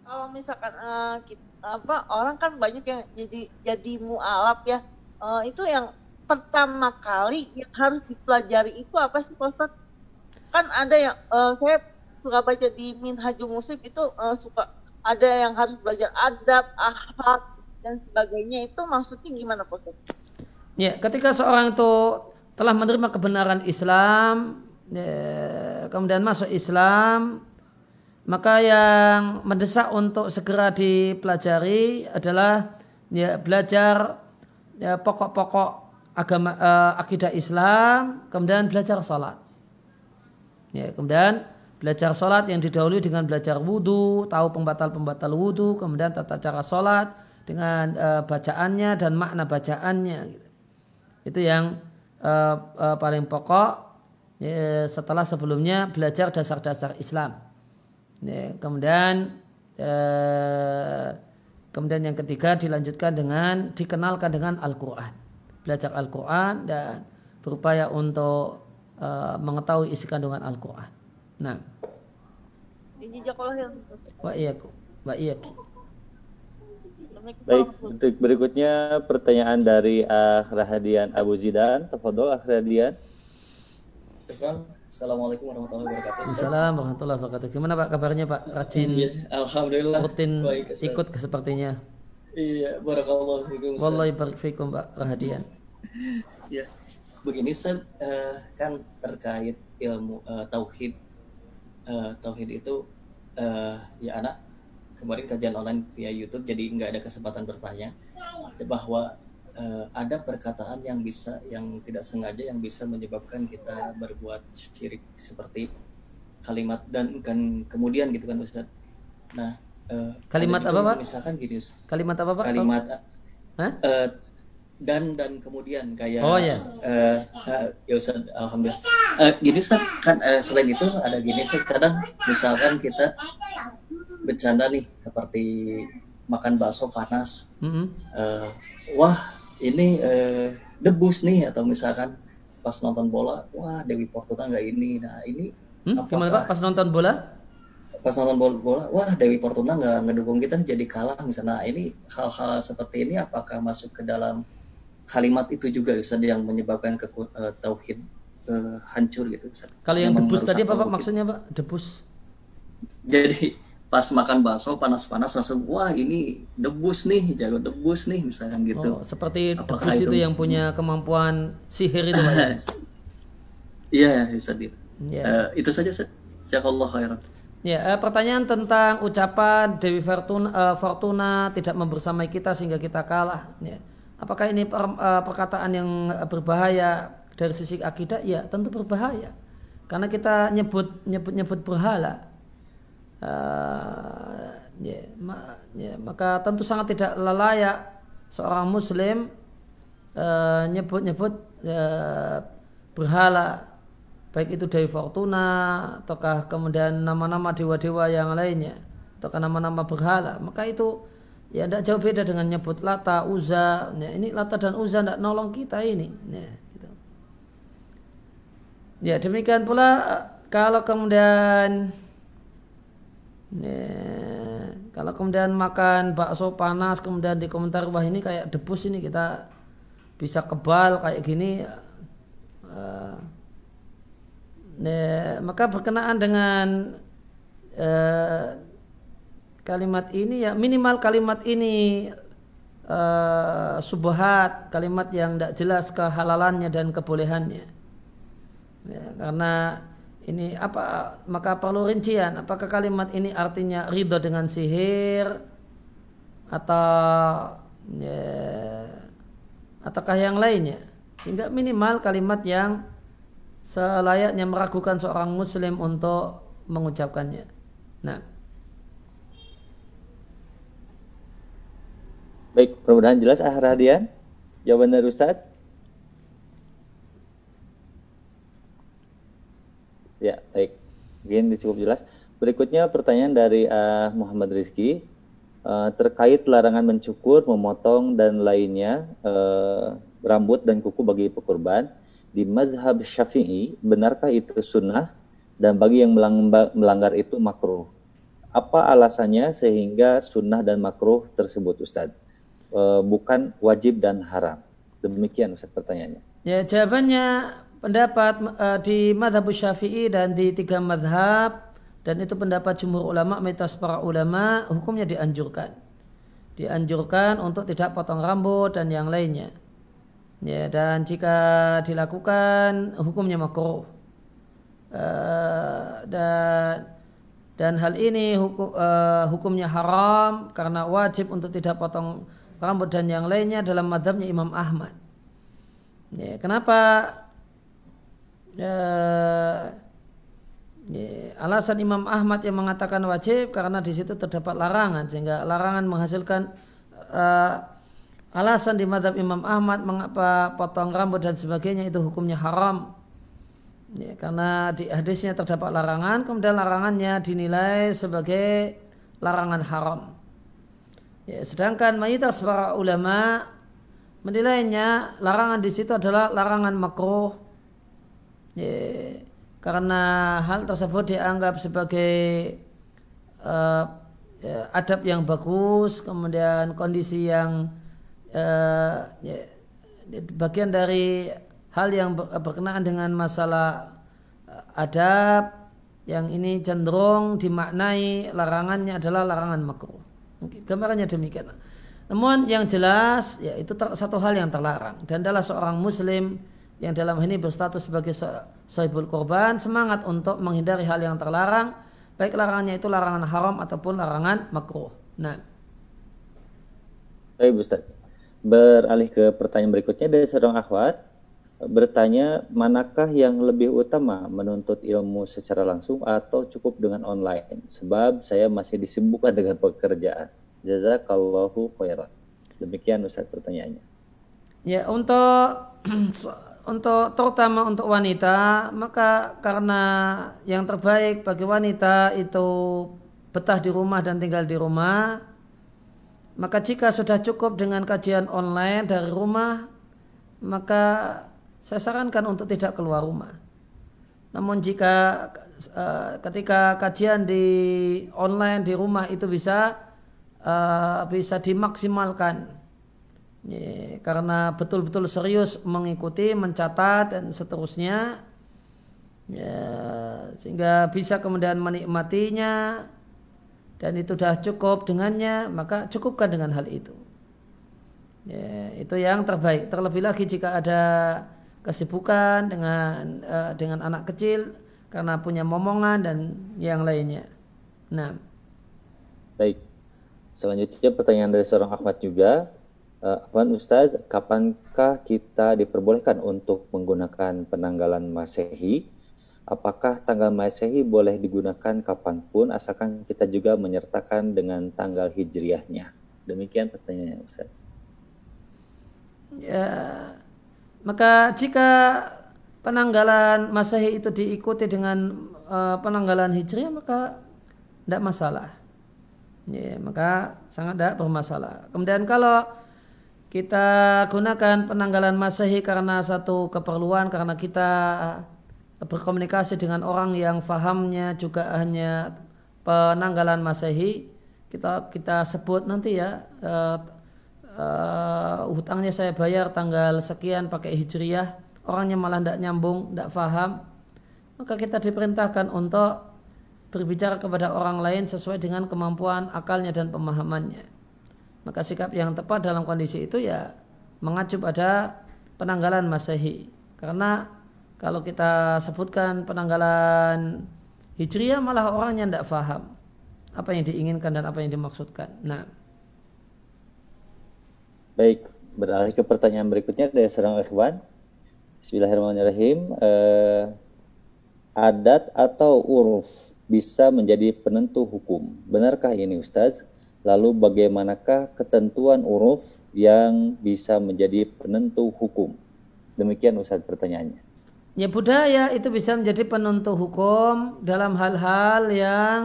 kalau misalkan uh, kita apa orang kan banyak yang jadi jadi mualaf ya uh, itu yang pertama kali yang harus dipelajari itu apa sih Pak Ustadz? kan ada yang uh, saya suka baca di Minhajul Muslim itu uh, suka ada yang harus belajar adab, akhlak dan sebagainya itu maksudnya gimana Pak? Ya, ketika seorang itu telah menerima kebenaran Islam, ya, kemudian masuk Islam, maka yang mendesak untuk segera dipelajari adalah ya belajar ya pokok-pokok agama uh, akidah Islam, kemudian belajar sholat. Ya, kemudian belajar sholat yang didahului dengan belajar wudhu, tahu pembatal-pembatal wudhu, kemudian tata cara sholat dengan uh, bacaannya dan makna bacaannya. Gitu. Itu yang uh, uh, paling pokok ya, setelah sebelumnya belajar dasar-dasar Islam. Ya, kemudian eh, kemudian yang ketiga dilanjutkan dengan dikenalkan dengan Al-Quran, belajar Al-Quran dan berupaya untuk eh, mengetahui isi kandungan Al-Quran. Nah, Wa iyaku, wa iyaki. Baik, untuk berikutnya pertanyaan dari uh, Rahadian Abu Zidan. Tafadol Rahadian. Assalamualaikum warahmatullahi wabarakatuh. Assalamualaikum warahmatullahi wabarakatuh. Gimana Pak kabarnya Pak? Rajin. Iya, alhamdulillah. Rutin Baik, ikut sepertinya. Iya, barakallahu fikum. Wallahi barik fikum Pak Rahadian. Iya. Begini Ustaz, uh, kan terkait ilmu uh, tauhid. Uh, tauhid itu uh, ya anak kemarin kajian online via YouTube jadi nggak ada kesempatan bertanya bahwa uh, ada perkataan yang bisa yang tidak sengaja yang bisa menyebabkan kita berbuat syirik seperti kalimat dan kan kemudian gitu kan Ustaz. Nah, uh, kalimat apa Pak? Misalkan gini Kalimat apa Pak? Kalimat Hah? Uh, dan dan kemudian kayak oh ya uh, uh, ya Ustaz alhamdulillah uh, gini Ustaz kan uh, selain itu ada gini sih kadang misalkan kita bercanda nih seperti makan bakso panas. Mm -hmm. uh, wah ini uh, debus nih atau misalkan pas nonton bola wah Dewi Fortuna nggak ini. Nah ini hmm? gimana pak? Pas nonton bola? Pas nonton bola, bola wah Dewi Fortuna nggak ngedukung kita jadi kalah misalnya. Nah, ini hal-hal seperti ini apakah masuk ke dalam kalimat itu juga bisa yang menyebabkan ke uh, tauhid uh, hancur gitu kalau yang debus tadi apa pak? maksudnya pak? Debus jadi pas makan bakso panas-panas langsung wah ini debus nih jago debus nih misalkan gitu. Oh, seperti Apakah debus itu, itu yang punya kemampuan sihir itu Iya, bisa gitu. Yeah. Uh, itu saja Allah khairan. Ya, uh, pertanyaan tentang ucapan Dewi Fortuna, uh, Fortuna tidak membersamai kita sehingga kita kalah. Ya. Apakah ini per, uh, perkataan yang berbahaya dari sisi akidah? Ya, tentu berbahaya. Karena kita nyebut nyebut nyebut berhala uh, ya, ma, ya, maka tentu sangat tidak layak seorang muslim uh, nyebut-nyebut uh, berhala baik itu dari Fortuna ataukah kemudian nama-nama dewa-dewa yang lainnya ataukah nama-nama berhala. Maka itu ya tidak jauh beda dengan nyebut Lata, Uza ya, ini Lata dan Uza tidak nolong kita ini. Ya, gitu. ya demikian pula kalau kemudian ya, kalau kemudian makan bakso panas kemudian di komentar wah ini kayak debus ini kita bisa kebal kayak gini ya, maka berkenaan dengan uh, kalimat ini ya minimal kalimat ini uh, subhat kalimat yang tidak jelas kehalalannya dan kebolehannya. Ya, karena ini apa maka perlu rincian apakah kalimat ini artinya ridho dengan sihir atau ya, ataukah yang lainnya sehingga minimal kalimat yang selayaknya meragukan seorang muslim untuk mengucapkannya. Nah. Baik, mudah-mudahan jelas ah Radian. Jawaban dari Ustaz. Ya, baik. Mungkin cukup jelas. Berikutnya pertanyaan dari uh, Muhammad Rizki uh, terkait larangan mencukur, memotong dan lainnya uh, rambut dan kuku bagi pekurban di mazhab syafi'i, benarkah itu sunnah dan bagi yang melanggar itu makruh? Apa alasannya sehingga sunnah dan makruh tersebut Ustadz? E, bukan wajib dan haram. Demikian Ustadz pertanyaannya. Ya jawabannya pendapat e, di mazhab syafi'i dan di tiga mazhab dan itu pendapat jumhur ulama, mitos para ulama, hukumnya dianjurkan. Dianjurkan untuk tidak potong rambut dan yang lainnya. Ya, dan jika dilakukan hukumnya makruh. Uh, dan dan hal ini hukum, uh, hukumnya haram karena wajib untuk tidak potong rambut dan yang lainnya dalam madhabnya Imam Ahmad. Ya, kenapa? Ya, alasan Imam Ahmad yang mengatakan wajib karena di situ terdapat larangan sehingga larangan menghasilkan uh, alasan di madhab Imam Ahmad mengapa potong rambut dan sebagainya itu hukumnya haram. Ya, karena di hadisnya terdapat larangan kemudian larangannya dinilai sebagai larangan haram. Ya, sedangkan mayoritas para ulama menilainya larangan di situ adalah larangan makruh ya, karena hal tersebut dianggap sebagai uh, ya, adab yang bagus kemudian kondisi yang uh, ya, bagian dari hal yang berkenaan dengan masalah uh, adab yang ini cenderung dimaknai larangannya adalah larangan makruh. Gambarannya demikian. Namun yang jelas ya itu satu hal yang terlarang dan adalah seorang muslim yang dalam ini berstatus sebagai sahibul korban semangat untuk menghindari hal yang terlarang baik larangannya itu larangan haram ataupun larangan makruh. Nah. Baik Ustaz. Beralih ke pertanyaan berikutnya dari seorang akhwat bertanya manakah yang lebih utama menuntut ilmu secara langsung atau cukup dengan online? Sebab saya masih disibukkan dengan pekerjaan. Jazakallahu khairan. Demikian Ustaz pertanyaannya. Ya untuk untuk terutama untuk wanita maka karena yang terbaik bagi wanita itu betah di rumah dan tinggal di rumah maka jika sudah cukup dengan kajian online dari rumah, maka saya sarankan untuk tidak keluar rumah. Namun jika uh, ketika kajian di online di rumah itu bisa uh, bisa dimaksimalkan, ya, karena betul-betul serius mengikuti, mencatat dan seterusnya, ya, sehingga bisa kemudian menikmatinya dan itu sudah cukup dengannya maka cukupkan dengan hal itu. Ya, itu yang terbaik. Terlebih lagi jika ada kesibukan dengan uh, dengan anak kecil karena punya momongan dan yang lainnya. Nah baik. Selanjutnya pertanyaan dari seorang Ahmad juga uh, Ustaz kapankah kita diperbolehkan untuk menggunakan penanggalan masehi apakah tanggal Masehi boleh digunakan kapan pun asalkan kita juga menyertakan dengan tanggal Hijriahnya? Demikian pertanyaannya Ustaz. Ya, maka jika penanggalan Masehi itu diikuti dengan uh, penanggalan Hijriah maka tidak masalah. Ya, maka sangat tidak bermasalah. Kemudian kalau kita gunakan penanggalan Masehi karena satu keperluan karena kita berkomunikasi dengan orang yang fahamnya juga hanya penanggalan masehi. Kita kita sebut nanti ya uh, uh, hutangnya saya bayar tanggal sekian pakai hijriyah orangnya malah tidak nyambung tidak faham. Maka kita diperintahkan untuk berbicara kepada orang lain sesuai dengan kemampuan akalnya dan pemahamannya maka sikap yang tepat dalam kondisi itu ya mengacu pada penanggalan masehi karena kalau kita sebutkan penanggalan Hijriah malah orangnya tidak faham apa yang diinginkan dan apa yang dimaksudkan. Nah, baik beralih ke pertanyaan berikutnya dari seorang ikhwan. Bismillahirrahmanirrahim. Eh, adat atau uruf bisa menjadi penentu hukum. Benarkah ini Ustaz? Lalu bagaimanakah ketentuan uruf yang bisa menjadi penentu hukum? Demikian Ustaz pertanyaannya. Ya budaya itu bisa menjadi penentu hukum dalam hal-hal yang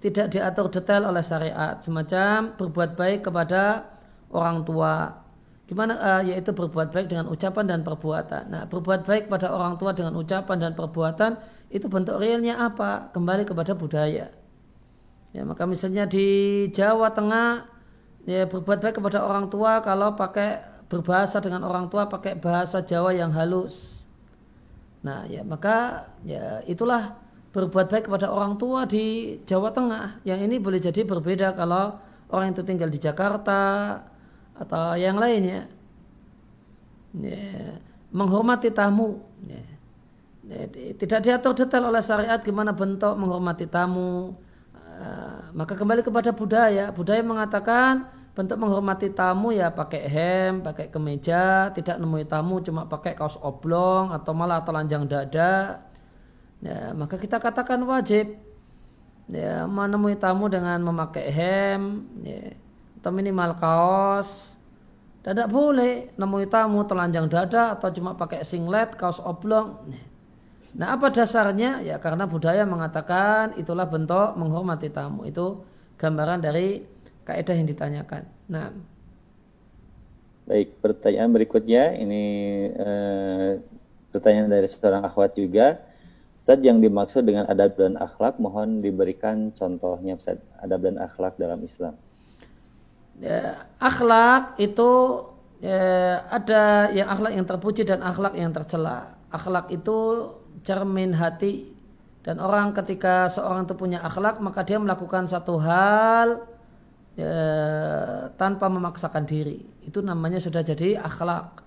tidak diatur detail oleh syariat, semacam berbuat baik kepada orang tua. Gimana uh, yaitu berbuat baik dengan ucapan dan perbuatan. Nah, berbuat baik pada orang tua dengan ucapan dan perbuatan itu bentuk realnya apa? Kembali kepada budaya. Ya, maka misalnya di Jawa Tengah ya berbuat baik kepada orang tua kalau pakai berbahasa dengan orang tua pakai bahasa Jawa yang halus Nah, ya maka ya itulah berbuat baik kepada orang tua di Jawa Tengah. Yang ini boleh jadi berbeda kalau orang itu tinggal di Jakarta atau yang lainnya. Ya, menghormati tamu. Ya. Ya, tidak diatur detail oleh syariat gimana bentuk menghormati tamu. Uh, maka kembali kepada budaya. Budaya mengatakan bentuk menghormati tamu ya pakai hem, pakai kemeja, tidak nemui tamu cuma pakai kaos oblong atau malah telanjang dada. Ya, maka kita katakan wajib ya menemui tamu dengan memakai hem ya, atau minimal kaos. Tidak boleh nemui tamu telanjang dada atau cuma pakai singlet, kaos oblong. Nah apa dasarnya? Ya karena budaya mengatakan itulah bentuk menghormati tamu. Itu gambaran dari kaidah yang ditanyakan. Nah. Baik, pertanyaan berikutnya ini eh, pertanyaan dari seorang akhwat juga. Ustaz yang dimaksud dengan adab dan akhlak mohon diberikan contohnya Ustaz, adab dan akhlak dalam Islam. Ya, akhlak itu ya, ada yang akhlak yang terpuji dan akhlak yang tercela. Akhlak itu cermin hati dan orang ketika seorang itu punya akhlak maka dia melakukan satu hal ya, tanpa memaksakan diri. Itu namanya sudah jadi akhlak.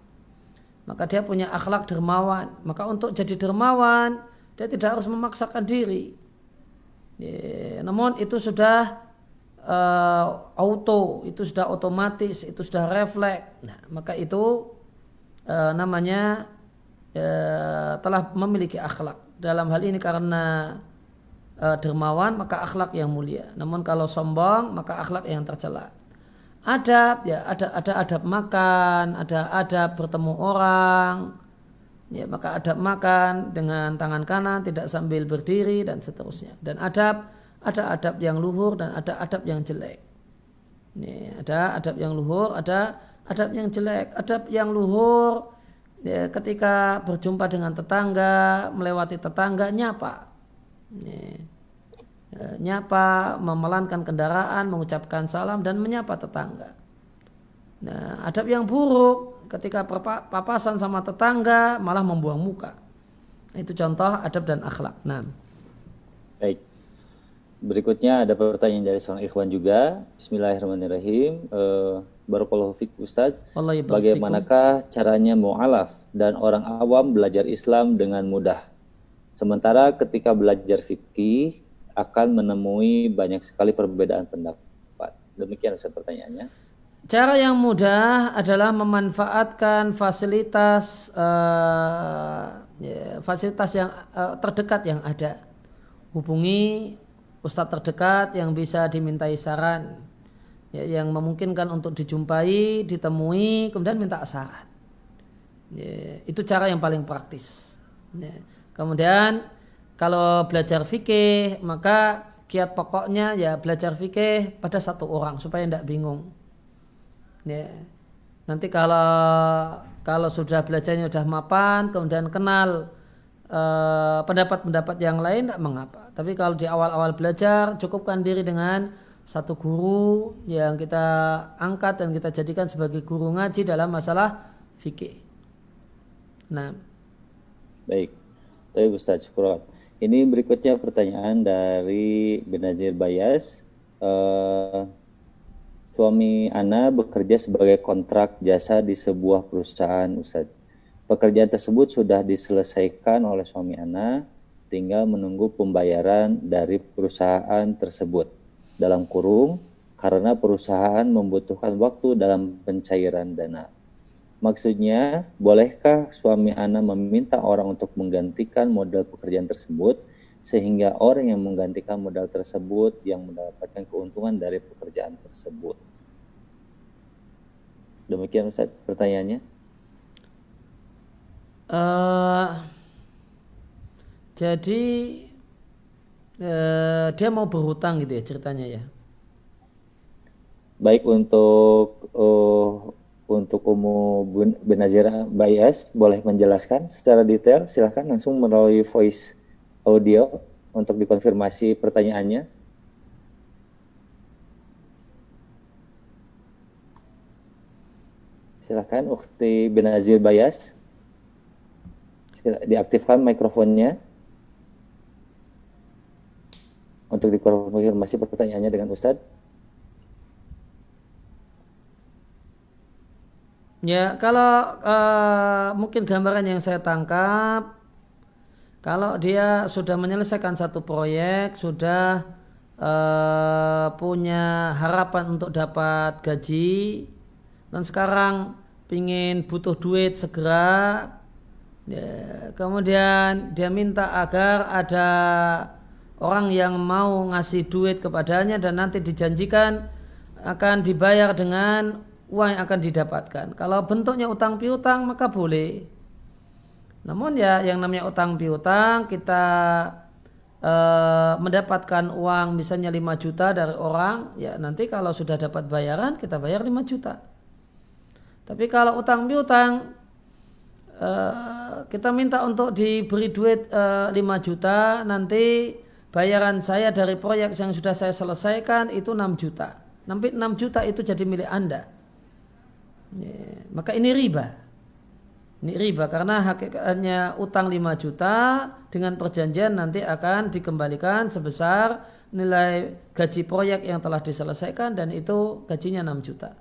Maka dia punya akhlak dermawan. Maka untuk jadi dermawan, dia tidak harus memaksakan diri. Ya, namun itu sudah uh, auto, itu sudah otomatis, itu sudah refleks. Nah, maka itu uh, namanya uh, telah memiliki akhlak. Dalam hal ini karena uh, dermawan maka akhlak yang mulia. Namun kalau sombong maka akhlak yang tercela. Adab ya ada ada adab makan, ada adab bertemu orang. Ya, maka adab makan dengan tangan kanan tidak sambil berdiri dan seterusnya. Dan adab ada adab yang luhur dan ada adab yang jelek. Ini ada adab yang luhur, ada adab yang jelek. Adab yang luhur ya, ketika berjumpa dengan tetangga, melewati tetangga nyapa. Ini Eh, nyapa, memelankan kendaraan, mengucapkan salam dan menyapa tetangga. Nah, adab yang buruk ketika papasan sama tetangga malah membuang muka. Itu contoh adab dan akhlak. Nah. Baik. Berikutnya ada pertanyaan dari seorang ikhwan juga. Bismillahirrahmanirrahim. Uh, Barakallahu fiqh Ustaz. Bagaimanakah caranya mu'alaf dan orang awam belajar Islam dengan mudah? Sementara ketika belajar fikih akan menemui banyak sekali perbedaan pendapat. Demikian Ustaz pertanyaannya. cara yang mudah adalah memanfaatkan fasilitas uh, ya, fasilitas yang uh, terdekat yang ada. Hubungi ustadz terdekat yang bisa dimintai saran, ya, yang memungkinkan untuk dijumpai, ditemui, kemudian minta saran. Ya, itu cara yang paling praktis. Ya. Kemudian kalau belajar fikih maka kiat pokoknya ya belajar fikih pada satu orang supaya tidak bingung. Ya. Nanti kalau kalau sudah belajarnya sudah mapan, kemudian kenal eh, pendapat-pendapat uh, yang lain tidak mengapa. Tapi kalau di awal-awal belajar cukupkan diri dengan satu guru yang kita angkat dan kita jadikan sebagai guru ngaji dalam masalah fikih. Nah, baik. Baik Ustaz, syukur. Ini berikutnya pertanyaan dari Benazir Bayas. Uh, suami Ana bekerja sebagai kontrak jasa di sebuah perusahaan Ustaz. Pekerjaan tersebut sudah diselesaikan oleh suami Ana, tinggal menunggu pembayaran dari perusahaan tersebut. Dalam kurung, karena perusahaan membutuhkan waktu dalam pencairan dana. Maksudnya, bolehkah suami Ana meminta orang untuk menggantikan modal pekerjaan tersebut sehingga orang yang menggantikan modal tersebut yang mendapatkan keuntungan dari pekerjaan tersebut? Demikian Ustaz pertanyaannya. Uh, jadi uh, dia mau berhutang gitu ya ceritanya ya. Baik untuk uh, untuk umum Benazira Bayas boleh menjelaskan secara detail? Silahkan langsung melalui voice audio untuk dikonfirmasi pertanyaannya. Silahkan Ukti Benazir Bayas diaktifkan mikrofonnya untuk dikonfirmasi pertanyaannya dengan Ustadz. Ya, kalau uh, mungkin gambaran yang saya tangkap, kalau dia sudah menyelesaikan satu proyek, sudah uh, punya harapan untuk dapat gaji, dan sekarang ingin butuh duit segera, ya, kemudian dia minta agar ada orang yang mau ngasih duit kepadanya dan nanti dijanjikan akan dibayar dengan uang yang akan didapatkan. Kalau bentuknya utang piutang maka boleh. Namun ya yang namanya utang piutang kita e, mendapatkan uang misalnya 5 juta dari orang, ya nanti kalau sudah dapat bayaran kita bayar 5 juta. Tapi kalau utang piutang e, kita minta untuk diberi duit e, eh, 5 juta, nanti bayaran saya dari proyek yang sudah saya selesaikan itu 6 juta. Nanti 6 juta itu jadi milik Anda. Ya, maka ini riba. Ini riba karena hakikatnya utang 5 juta dengan perjanjian nanti akan dikembalikan sebesar nilai gaji proyek yang telah diselesaikan dan itu gajinya 6 juta.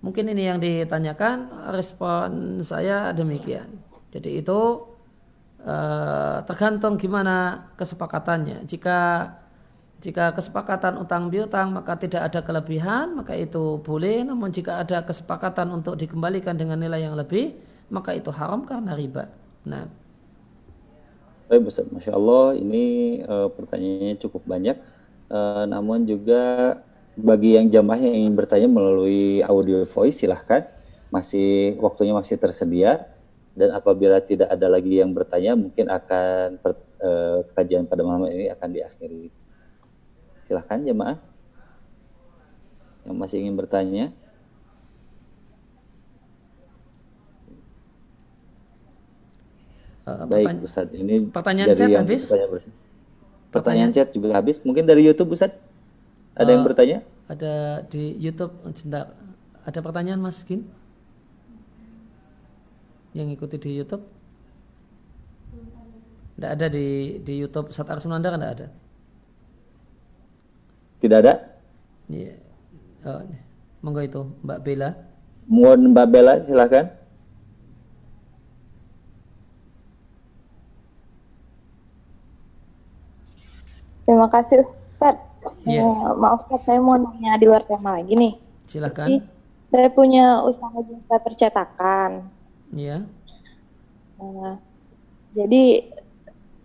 Mungkin ini yang ditanyakan, respon saya demikian. Jadi itu eh, tergantung gimana kesepakatannya. Jika jika kesepakatan utang piutang maka tidak ada kelebihan maka itu boleh namun jika ada kesepakatan untuk dikembalikan dengan nilai yang lebih maka itu haram karena riba. Nah. Baik Ustaz, Masya Allah ini uh, pertanyaannya cukup banyak. Uh, namun juga bagi yang jamaah yang ingin bertanya melalui audio voice silahkan masih waktunya masih tersedia dan apabila tidak ada lagi yang bertanya mungkin akan per, uh, kajian pada malam ini akan diakhiri. Silahkan jemaah yang masih ingin bertanya. Uh, Baik, Ustaz. Ini pertanyaan chat habis. Pertanyaan, pertanyaan chat juga habis. Mungkin dari YouTube, Ustaz? Ada uh, yang bertanya? Ada di YouTube. Sebentar. Ada pertanyaan, Mas Gin? Yang ikuti di YouTube? Tidak ada di di YouTube Ustaz Arsunanda kan tidak ada? Tidak ada? Iya. Oh, monggo itu Mbak Bella. Mohon Mbak Bella silakan. Terima kasih Ustaz. Ya. Uh, maaf Ustaz, saya mau nanya di luar tema lagi nih. Silakan. Jadi, Saya punya usaha jasa percetakan. Iya. Nah, jadi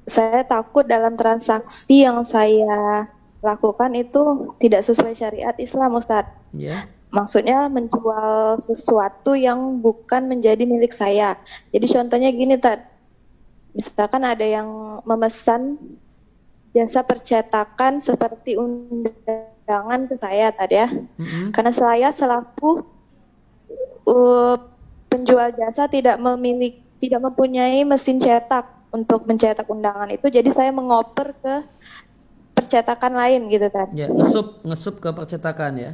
saya takut dalam transaksi yang saya lakukan itu tidak sesuai syariat Islam, Ustadz. Iya. Maksudnya menjual sesuatu yang bukan menjadi milik saya. Jadi contohnya gini, Tad. Misalkan ada yang memesan jasa percetakan seperti undangan ke saya tadi ya. Mm-mm. Karena saya selaku uh, penjual jasa tidak memiliki tidak mempunyai mesin cetak untuk mencetak undangan itu, jadi saya mengoper ke percetakan lain gitu kan. Ya, ngesup ngesup ke percetakan ya.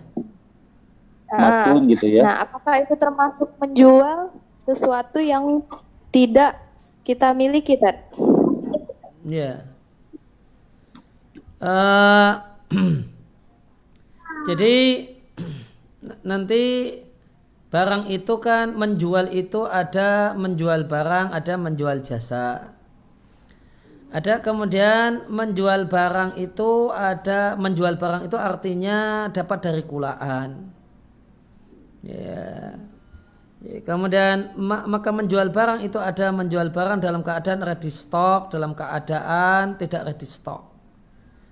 Nah, Makun gitu ya. nah, apakah itu termasuk menjual sesuatu yang tidak kita miliki, Tad? Ya. Eh, jadi nanti barang itu kan menjual itu ada menjual barang, ada menjual jasa. Ada kemudian menjual barang itu ada menjual barang itu artinya dapat dari kulaan. Ya. Ya, Kemudian ma- maka menjual barang itu ada menjual barang dalam keadaan ready stock, dalam keadaan tidak ready stock.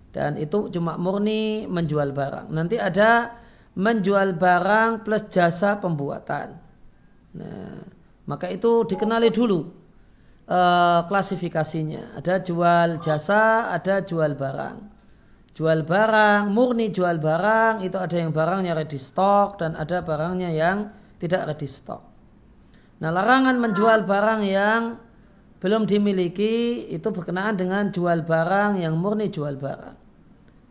Dan itu cuma murni menjual barang. Nanti ada menjual barang plus jasa pembuatan. Nah, maka itu dikenali dulu eh, klasifikasinya. Ada jual jasa, ada jual barang. Jual barang, murni jual barang, itu ada yang barangnya ready stock dan ada barangnya yang tidak ready stock. Nah, larangan menjual barang yang belum dimiliki itu berkenaan dengan jual barang yang murni jual barang.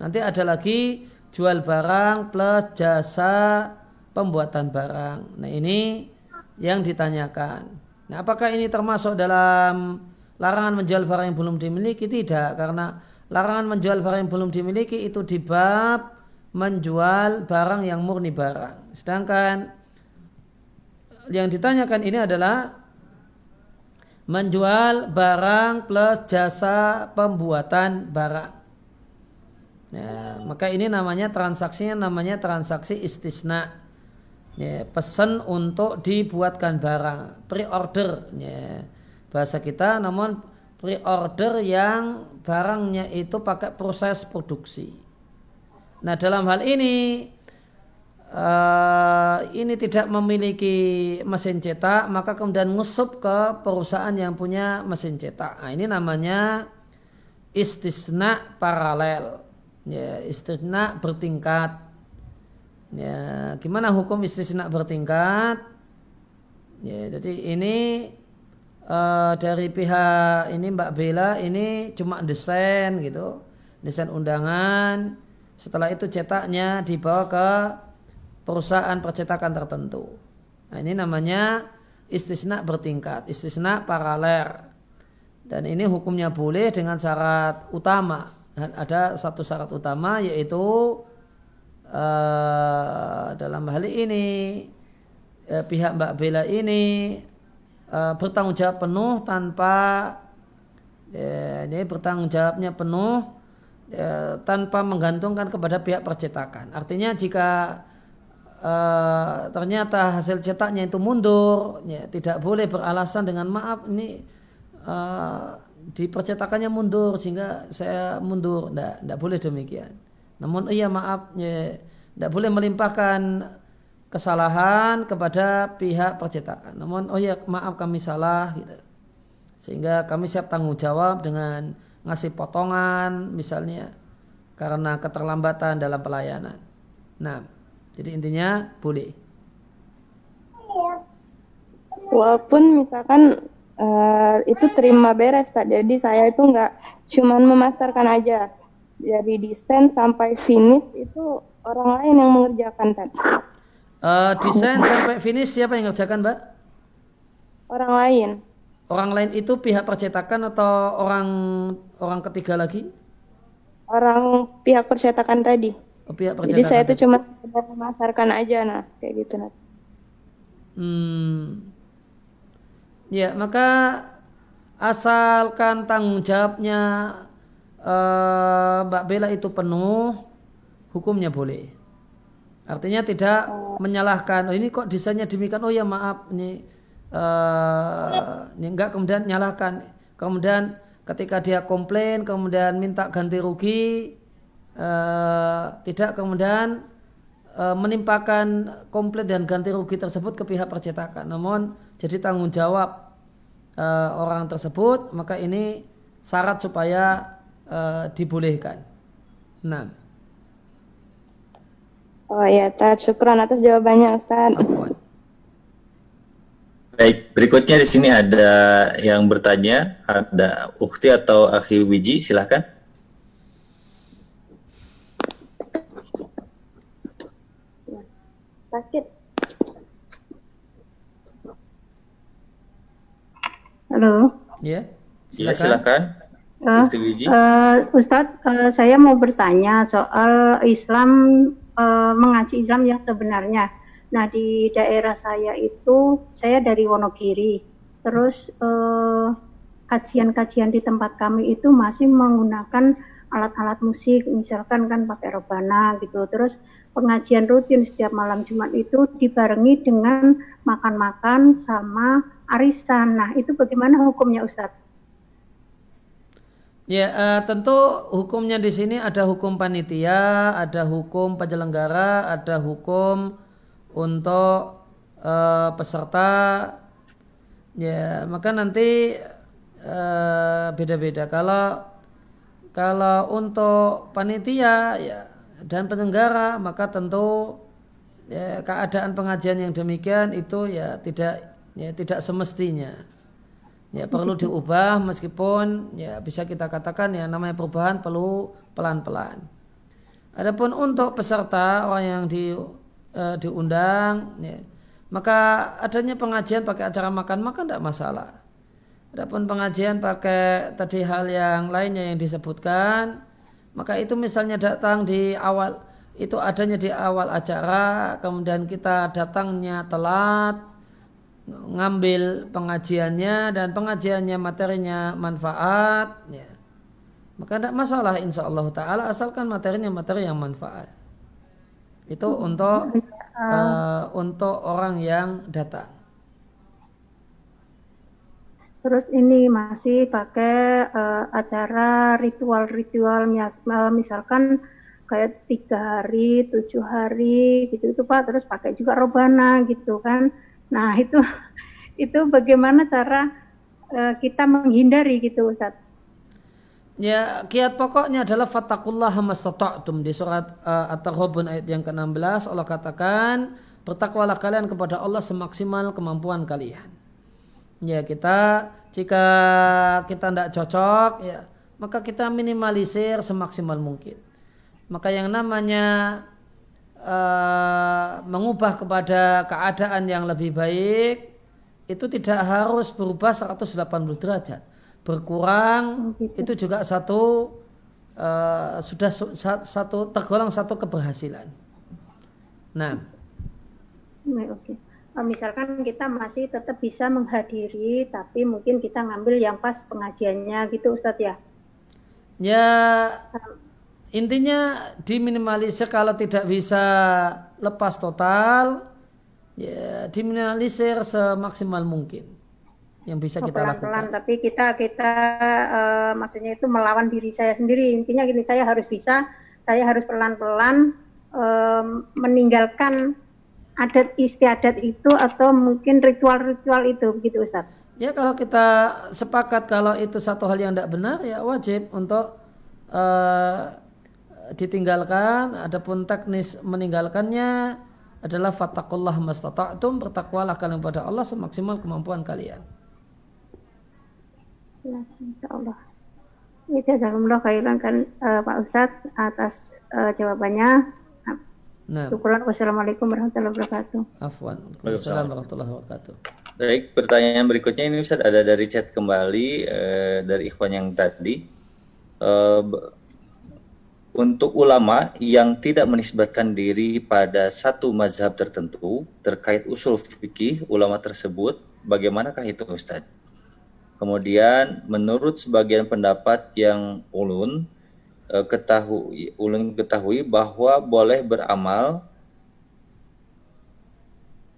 Nanti ada lagi jual barang plus jasa pembuatan barang. Nah, ini yang ditanyakan. Nah, apakah ini termasuk dalam larangan menjual barang yang belum dimiliki? Tidak, karena larangan menjual barang yang belum dimiliki itu di bab menjual barang yang murni barang. Sedangkan yang ditanyakan ini adalah menjual barang plus jasa pembuatan barang. Ya, maka ini namanya transaksinya namanya transaksi istisna. Ya, pesan untuk dibuatkan barang, pre-order. Ya, bahasa kita namun pre-order yang barangnya itu pakai proses produksi. Nah dalam hal ini eh, ini tidak memiliki mesin cetak, maka kemudian ngusup ke perusahaan yang punya mesin cetak. Nah, ini namanya istisna paralel. Ya, istisna bertingkat. Ya, gimana hukum istisna bertingkat? Ya, jadi ini eh, dari pihak ini Mbak Bella ini cuma desain gitu, desain undangan. Setelah itu cetaknya dibawa ke perusahaan percetakan tertentu. Nah, ini namanya istisna bertingkat, istisna paralel. Dan ini hukumnya boleh dengan syarat utama. Ada satu syarat utama yaitu eh, dalam hal ini eh, pihak Mbak Bella ini eh, bertanggung jawab penuh tanpa eh, ini bertanggung jawabnya penuh eh, tanpa menggantungkan kepada pihak percetakan. Artinya jika eh, ternyata hasil cetaknya itu mundur, ya, tidak boleh beralasan dengan maaf ini di percetakannya mundur sehingga saya mundur, tidak, tidak boleh demikian. Namun iya maaf, ya, tidak boleh melimpahkan kesalahan kepada pihak percetakan. Namun oh ya maaf kami salah, gitu. sehingga kami siap tanggung jawab dengan ngasih potongan misalnya karena keterlambatan dalam pelayanan. Nah, jadi intinya boleh. Walaupun misalkan eh, itu terima beres Pak, jadi saya itu nggak cuman memasarkan aja. Dari desain sampai finish itu orang lain yang mengerjakan kan. Eh, desain sampai finish siapa yang ngerjakan, Mbak? Orang lain. Orang lain itu pihak percetakan atau orang orang ketiga lagi? Orang pihak percetakan tadi. Oh, pihak Jadi percetakan. saya itu cuma memasarkan aja nah, kayak gitu nah. Hmm. Ya, maka asalkan tanggung jawabnya eh, Mbak Bella itu penuh, hukumnya boleh. Artinya tidak menyalahkan. Oh ini kok desainnya demikian. Oh ya maaf ini uh, ini enggak kemudian nyalahkan. Kemudian ketika dia komplain kemudian minta ganti rugi uh, tidak kemudian uh, menimpakan komplain dan ganti rugi tersebut ke pihak percetakan. Namun jadi tanggung jawab uh, orang tersebut maka ini syarat supaya uh, dibolehkan. Nah. Oh ya, Tad. Syukran atas jawabannya, Ustaz. Baik, berikutnya di sini ada yang bertanya, ada Ukti atau Akhi Wiji, silahkan. Sakit. Halo. Ya. Silakan. Ya, silakan. Uh, uh, Ustadz, uh, saya mau bertanya soal Islam uh, mengaji Islam yang sebenarnya. Nah di daerah saya itu saya dari Wonogiri, terus kajian-kajian uh, di tempat kami itu masih menggunakan alat-alat musik, misalkan kan pakai rebana gitu. Terus pengajian rutin setiap malam Jumat itu dibarengi dengan makan-makan sama arisan. Nah itu bagaimana hukumnya Ustadz? Ya, uh, tentu hukumnya di sini ada hukum panitia, ada hukum penyelenggara, ada hukum untuk uh, peserta. Ya, maka nanti beda beda-beda. Kalau kalau untuk panitia ya dan penyelenggara maka tentu ya, keadaan pengajian yang demikian itu ya tidak ya tidak semestinya ya perlu diubah meskipun ya bisa kita katakan ya namanya perubahan perlu pelan-pelan. Adapun untuk peserta orang yang di e, diundang ya, maka adanya pengajian pakai acara makan-makan tidak masalah. Adapun pengajian pakai tadi hal yang lainnya yang disebutkan, maka itu misalnya datang di awal itu adanya di awal acara, kemudian kita datangnya telat, ngambil pengajiannya dan pengajiannya materinya manfaat ya. maka tidak masalah insya Allah taala asalkan materinya materi yang manfaat. Itu untuk uh, untuk orang yang datang. Terus ini masih pakai uh, acara ritual-ritual misalkan kayak tiga hari tujuh hari gitu itu pak. Terus pakai juga robana gitu kan Nah, itu itu bagaimana cara uh, kita menghindari gitu Ustaz? Ya, kiat pokoknya adalah fatakullah mastata'tum di surat uh, At-Taghabun ayat yang ke-16 Allah katakan bertakwalah kalian kepada Allah semaksimal kemampuan kalian. Ya, kita jika kita tidak cocok ya, maka kita minimalisir semaksimal mungkin. Maka yang namanya uh, mengubah kepada keadaan yang lebih baik itu tidak harus berubah 180 derajat. Berkurang itu juga satu uh, sudah satu tergolong satu keberhasilan. Nah, oke. Oh, misalkan kita masih tetap bisa menghadiri, tapi mungkin kita ngambil yang pas pengajiannya gitu, Ustadz ya? Ya, intinya diminimalisir kalau tidak bisa lepas total ya diminimalisir semaksimal mungkin yang bisa kita pelan -pelan, lakukan. Tapi kita kita uh, maksudnya itu melawan diri saya sendiri. Intinya gini saya harus bisa, saya harus pelan-pelan uh, meninggalkan adat istiadat itu atau mungkin ritual-ritual itu begitu Ustaz. Ya kalau kita sepakat kalau itu satu hal yang tidak benar ya wajib untuk uh, ditinggalkan, adapun teknis meninggalkannya adalah fatakullah mastata'tum, bertakwalah kalian kepada Allah semaksimal kemampuan kalian. Ya, insya Allah. Ya, jazakumullah khairan kan uh, Pak Ustadz atas uh, jawabannya. Nah. Syukuran wassalamualaikum warahmatullahi wabarakatuh. Afwan. Wassalamualaikum warahmatullahi wabarakatuh. Baik, pertanyaan berikutnya ini Ustaz ada dari chat kembali uh, dari Ikhwan yang tadi. Uh, untuk ulama yang tidak menisbatkan diri pada satu mazhab tertentu terkait usul fikih ulama tersebut, bagaimanakah itu Ustaz? Kemudian menurut sebagian pendapat yang ulun eh, ketahui ulun ketahui bahwa boleh beramal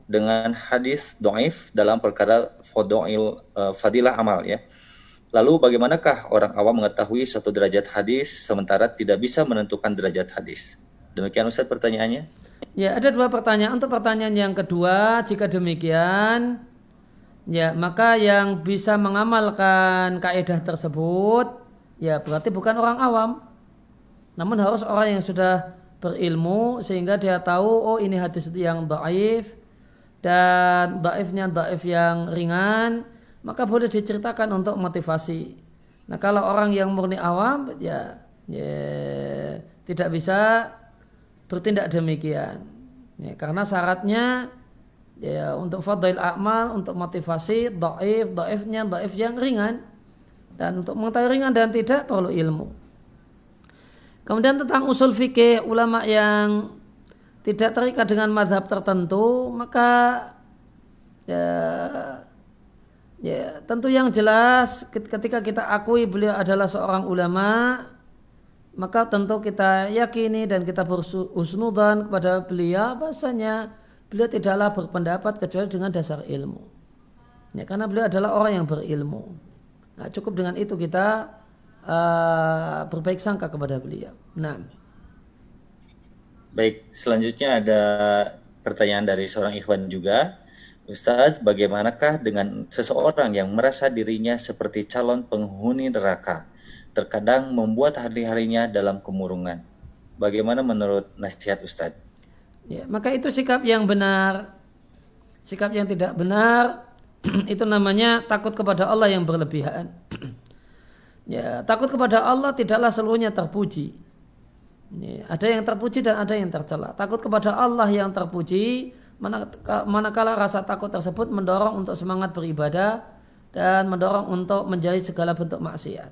dengan hadis doif dalam perkara uh, fadilah amal ya. Lalu bagaimanakah orang awam mengetahui suatu derajat hadis sementara tidak bisa menentukan derajat hadis? Demikian Ustaz pertanyaannya. Ya, ada dua pertanyaan. Untuk pertanyaan yang kedua, jika demikian, ya maka yang bisa mengamalkan kaidah tersebut, ya berarti bukan orang awam, namun harus orang yang sudah berilmu sehingga dia tahu oh ini hadis yang daif dan daifnya daif yang ringan maka boleh diceritakan untuk motivasi. Nah kalau orang yang murni awam ya, ya tidak bisa bertindak demikian. Ya, karena syaratnya ya untuk fadail amal untuk motivasi daif daifnya daif yang ringan. Dan untuk mengetahui ringan dan tidak perlu ilmu. Kemudian tentang usul fikih ulama yang tidak terikat dengan madhab tertentu maka ya, ya tentu yang jelas ketika kita akui beliau adalah seorang ulama maka tentu kita yakini dan kita berusnudan kepada beliau bahasanya beliau tidaklah berpendapat kecuali dengan dasar ilmu. Ya, karena beliau adalah orang yang berilmu. Nah, cukup dengan itu kita uh, berbaik sangka kepada beliau. Nah. Baik, selanjutnya ada pertanyaan dari seorang ikhwan juga. Ustaz, bagaimanakah dengan seseorang yang merasa dirinya seperti calon penghuni neraka, terkadang membuat hari-harinya dalam kemurungan? Bagaimana menurut nasihat Ustaz? Ya, maka itu sikap yang benar. Sikap yang tidak benar itu namanya takut kepada Allah yang berlebihan. ya, takut kepada Allah tidaklah seluruhnya terpuji. Ada yang terpuji dan ada yang tercela. Takut kepada Allah yang terpuji, manakala rasa takut tersebut mendorong untuk semangat beribadah dan mendorong untuk menjauhi segala bentuk maksiat.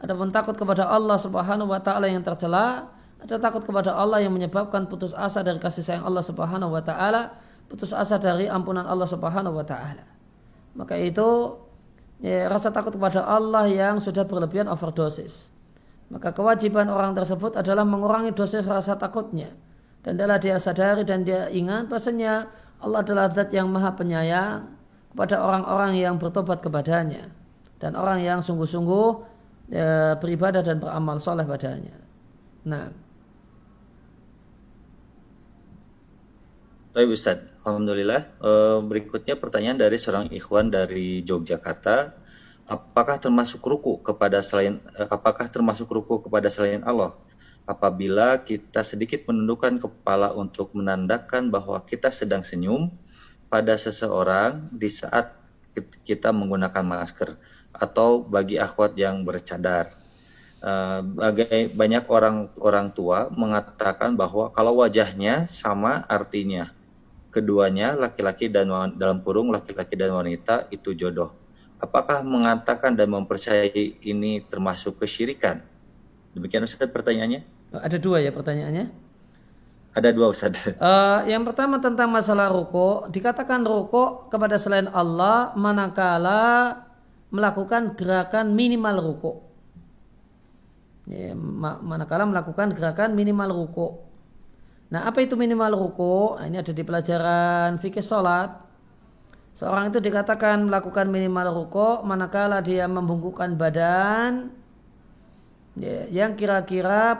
Adapun takut kepada Allah Subhanahu wa taala yang tercela, ada takut kepada Allah yang menyebabkan putus asa dari kasih sayang Allah Subhanahu wa taala, putus asa dari ampunan Allah Subhanahu wa taala. Maka itu ya, rasa takut kepada Allah yang sudah berlebihan overdosis maka kewajiban orang tersebut adalah mengurangi dosa rasa takutnya dan adalah dia sadari dan dia ingat bahasanya Allah adalah zat yang maha penyayang kepada orang-orang yang bertobat kepadanya dan orang yang sungguh-sungguh ya, beribadah dan beramal soleh padanya. Nah. Baik Ustaz, Alhamdulillah. Eh, berikutnya pertanyaan dari seorang ikhwan dari Yogyakarta apakah termasuk ruku kepada selain eh, apakah termasuk ruku kepada selain Allah apabila kita sedikit menundukkan kepala untuk menandakan bahwa kita sedang senyum pada seseorang di saat kita menggunakan masker atau bagi akhwat yang bercadar. Bagai banyak orang orang tua mengatakan bahwa kalau wajahnya sama artinya keduanya laki-laki dan dalam kurung laki-laki dan wanita itu jodoh apakah mengatakan dan mempercayai ini termasuk kesyirikan? Demikian Ustaz pertanyaannya. Ada dua ya pertanyaannya. Ada dua Ustaz. Uh, yang pertama tentang masalah ruko, dikatakan ruko kepada selain Allah manakala melakukan gerakan minimal ruko. Ya, manakala melakukan gerakan minimal ruko. Nah, apa itu minimal ruko? Nah, ini ada di pelajaran fikih salat. Seorang itu dikatakan melakukan minimal ruko manakala dia membungkukkan badan ya, yang kira-kira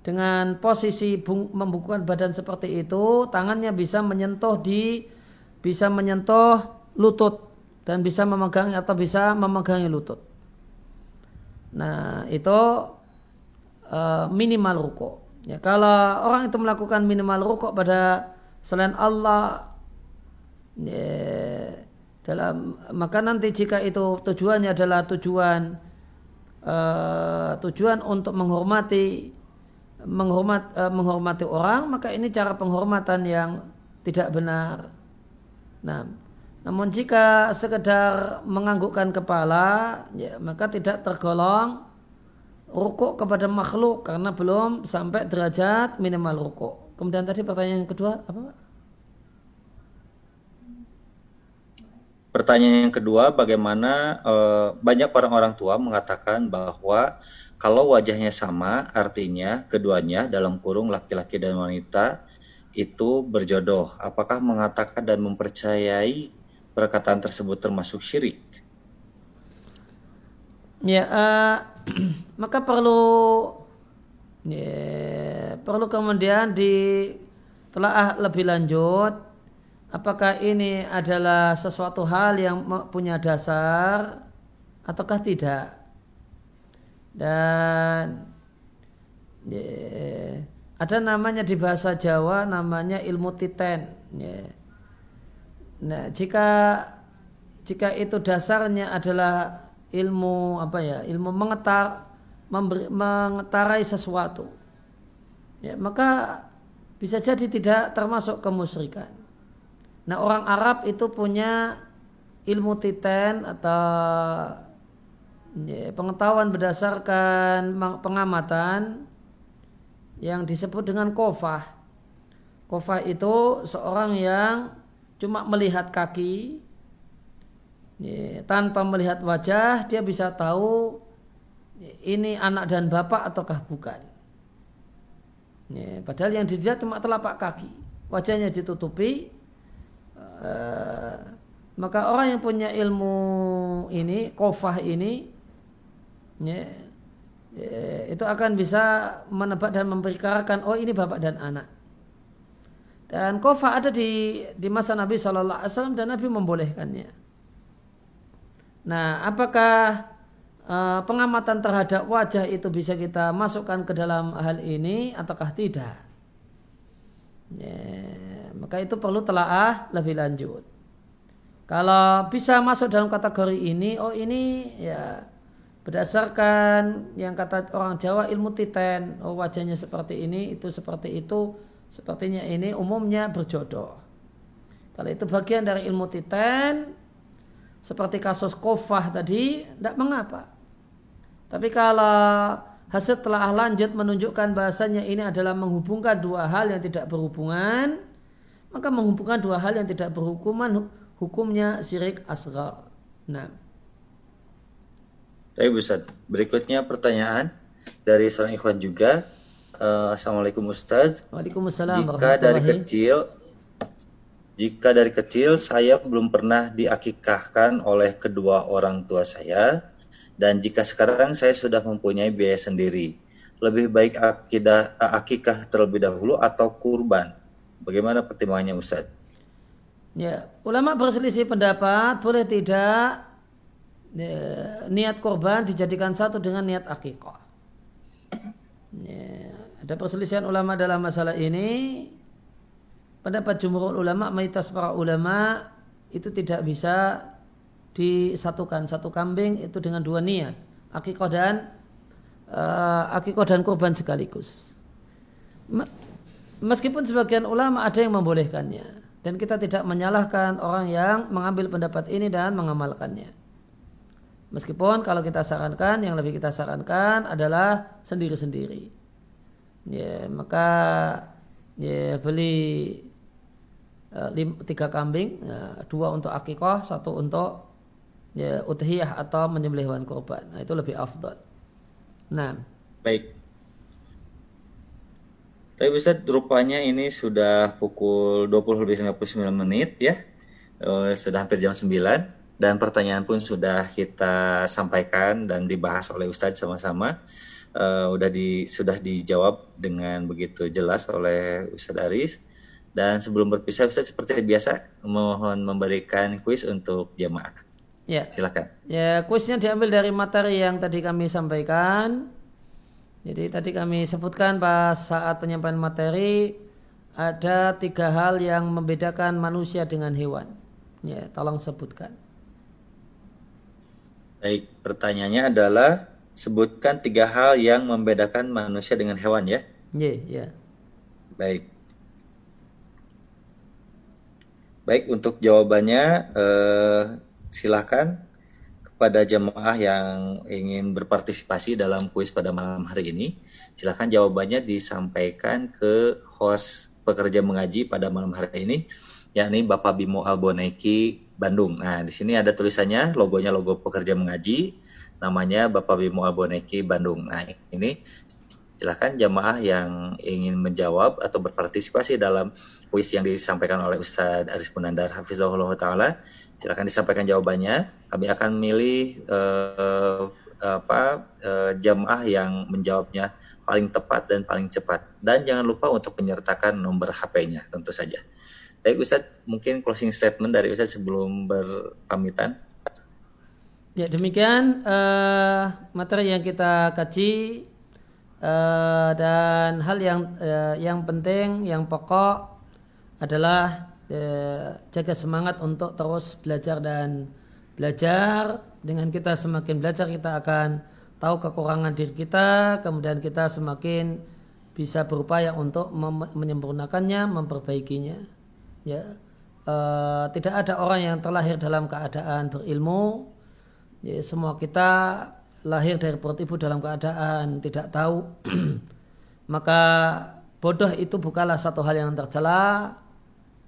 dengan posisi bung, membungkukkan badan seperti itu tangannya bisa menyentuh di bisa menyentuh lutut dan bisa memegang atau bisa memegangi lutut. Nah itu uh, minimal ruko. Ya, kalau orang itu melakukan minimal ruko pada selain Allah ya, dalam maka nanti jika itu tujuannya adalah tujuan uh, tujuan untuk menghormati menghormat uh, menghormati orang maka ini cara penghormatan yang tidak benar. Nah, namun jika sekedar menganggukkan kepala ya maka tidak tergolong rukuk kepada makhluk karena belum sampai derajat minimal rukuk. Kemudian tadi pertanyaan yang kedua apa Pertanyaan yang kedua, bagaimana uh, banyak orang-orang tua mengatakan bahwa kalau wajahnya sama, artinya keduanya dalam kurung laki-laki dan wanita itu berjodoh. Apakah mengatakan dan mempercayai perkataan tersebut termasuk syirik? Ya, uh, maka perlu ya, perlu kemudian di telah lebih lanjut apakah ini adalah sesuatu hal yang punya dasar ataukah tidak dan ya, ada namanya di bahasa Jawa namanya ilmu titen ya. nah jika jika itu dasarnya adalah ilmu apa ya ilmu mengetar memberi, mengetarai sesuatu ya maka bisa jadi tidak termasuk kemusyrikan nah orang Arab itu punya ilmu titen atau ya, pengetahuan berdasarkan pengamatan yang disebut dengan kofah. Kofah itu seorang yang cuma melihat kaki ya, tanpa melihat wajah dia bisa tahu ini anak dan bapak ataukah bukan. Ya, padahal yang dilihat cuma telapak kaki, wajahnya ditutupi. Uh, maka orang yang punya ilmu ini, kofah ini, ya, ya, itu akan bisa menebak dan memperkarakan oh ini bapak dan anak. Dan kofa ada di di masa Nabi Wasallam dan Nabi membolehkannya. Nah, apakah uh, pengamatan terhadap wajah itu bisa kita masukkan ke dalam hal ini ataukah tidak? Ya, maka itu perlu telaah lebih lanjut. Kalau bisa masuk dalam kategori ini, oh ini ya berdasarkan yang kata orang Jawa ilmu titen. Oh wajahnya seperti ini itu seperti itu sepertinya ini umumnya berjodoh. Kalau itu bagian dari ilmu titen seperti kasus kofah tadi tidak mengapa. Tapi kalau hasil telah lanjut menunjukkan bahasanya ini adalah menghubungkan dua hal yang tidak berhubungan maka menghubungkan dua hal yang tidak berhukuman hukumnya syirik asghar nah Baik Ustaz. Berikutnya pertanyaan dari seorang ikhwan juga. Uh, Assalamualaikum Ustaz. Waalaikumsalam. Jika dari kecil jika dari kecil saya belum pernah diakikahkan oleh kedua orang tua saya dan jika sekarang saya sudah mempunyai biaya sendiri, lebih baik akidah, akikah terlebih dahulu atau kurban? Bagaimana pertimbangannya Ustaz? Ya, ulama berselisih pendapat boleh tidak niat korban dijadikan satu dengan niat akikah. Ya, ada perselisihan ulama dalam masalah ini. Pendapat jumhur ulama, mayoritas para ulama itu tidak bisa disatukan satu kambing itu dengan dua niat akikah dan uh, akikah dan korban sekaligus. Meskipun sebagian ulama ada yang membolehkannya dan kita tidak menyalahkan orang yang mengambil pendapat ini dan mengamalkannya. Meskipun kalau kita sarankan, yang lebih kita sarankan adalah sendiri-sendiri. Ya, maka ya, beli lim, tiga kambing, ya, dua untuk akikoh, satu untuk ya, udhiyah atau menyembelih hewan korban. Nah, itu lebih afdal. Nah. Baik. Tapi Ustaz, rupanya ini sudah pukul 20 lebih 59 menit ya. Uh, sudah hampir jam 9 dan pertanyaan pun sudah kita sampaikan dan dibahas oleh Ustadz sama-sama. Uh, udah di sudah dijawab dengan begitu jelas oleh Ustadz Aris. Dan sebelum berpisah Ustadz seperti biasa mohon memberikan kuis untuk jemaah. Ya. Silakan. Ya, kuisnya diambil dari materi yang tadi kami sampaikan. Jadi tadi kami sebutkan pas saat penyampaian materi ada tiga hal yang membedakan manusia dengan hewan. Ya, tolong sebutkan. Baik, pertanyaannya adalah sebutkan tiga hal yang membedakan manusia dengan hewan ya. Iya, yeah. Yeah. Baik. Baik, untuk jawabannya eh, silakan kepada jemaah yang ingin berpartisipasi dalam kuis pada malam hari ini. Silakan jawabannya disampaikan ke host pekerja mengaji pada malam hari ini, yakni Bapak Bimo Alboneki Bandung. Nah, di sini ada tulisannya, logonya logo pekerja mengaji, namanya Bapak Bimo Aboneki Bandung. Nah, ini Silahkan jamaah yang ingin menjawab atau berpartisipasi dalam kuis yang disampaikan oleh Ustadz Aris Munandar Hafizahullah Ta'ala. Silahkan disampaikan jawabannya. Kami akan milih uh, apa uh, jamaah yang menjawabnya paling tepat dan paling cepat. Dan jangan lupa untuk menyertakan nomor HP-nya tentu saja. Baik Ustadz, mungkin closing statement dari Ustadz sebelum berpamitan. Ya demikian uh, materi yang kita kaji uh, dan hal yang uh, yang penting, yang pokok adalah jaga semangat untuk terus belajar dan belajar. Dengan kita semakin belajar kita akan tahu kekurangan diri kita, kemudian kita semakin bisa berupaya untuk menyempurnakannya, memperbaikinya. Ya, e, tidak ada orang yang terlahir dalam keadaan berilmu. Ya, semua kita lahir dari perut ibu dalam keadaan tidak tahu. Maka bodoh itu bukanlah satu hal yang tercela.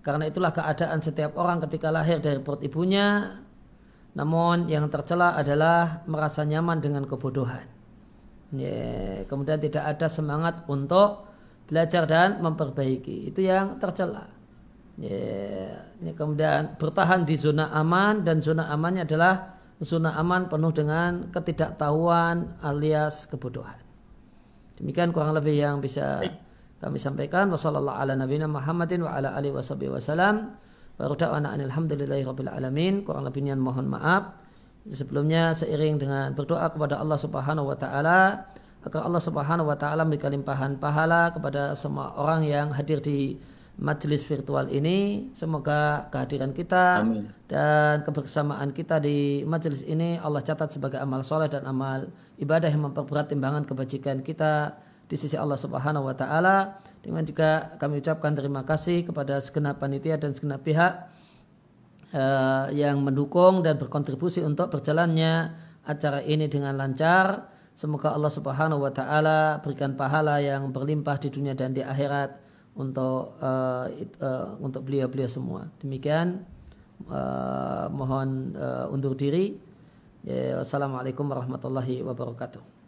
Karena itulah keadaan setiap orang ketika lahir dari perut ibunya namun yang tercela adalah merasa nyaman dengan kebodohan. Kemudian tidak ada semangat untuk belajar dan memperbaiki. Itu yang tercela. Kemudian bertahan di zona aman dan zona amannya adalah zona aman penuh dengan ketidaktahuan alias kebodohan. Demikian kurang lebih yang bisa kami sampaikan. Wassalamualaikum warahmatullahi wabarakatuh. Baru da'wana alhamdulillahi rabbil alamin. Kurang lebihnya mohon maaf. Sebelumnya seiring dengan berdoa kepada Allah Subhanahu wa taala agar Allah Subhanahu wa taala memberikan limpahan pahala kepada semua orang yang hadir di majelis virtual ini. Semoga kehadiran kita Amin. dan kebersamaan kita di majelis ini Allah catat sebagai amal soleh dan amal ibadah yang memperberat timbangan kebajikan kita di sisi Allah Subhanahu wa taala dengan juga kami ucapkan terima kasih kepada segenap panitia dan segenap pihak uh, yang mendukung dan berkontribusi untuk berjalannya acara ini dengan lancar. Semoga Allah Subhanahu wa taala berikan pahala yang berlimpah di dunia dan di akhirat untuk uh, uh, untuk beliau-beliau semua. Demikian uh, mohon uh, undur diri. Ya, wassalamualaikum warahmatullahi wabarakatuh.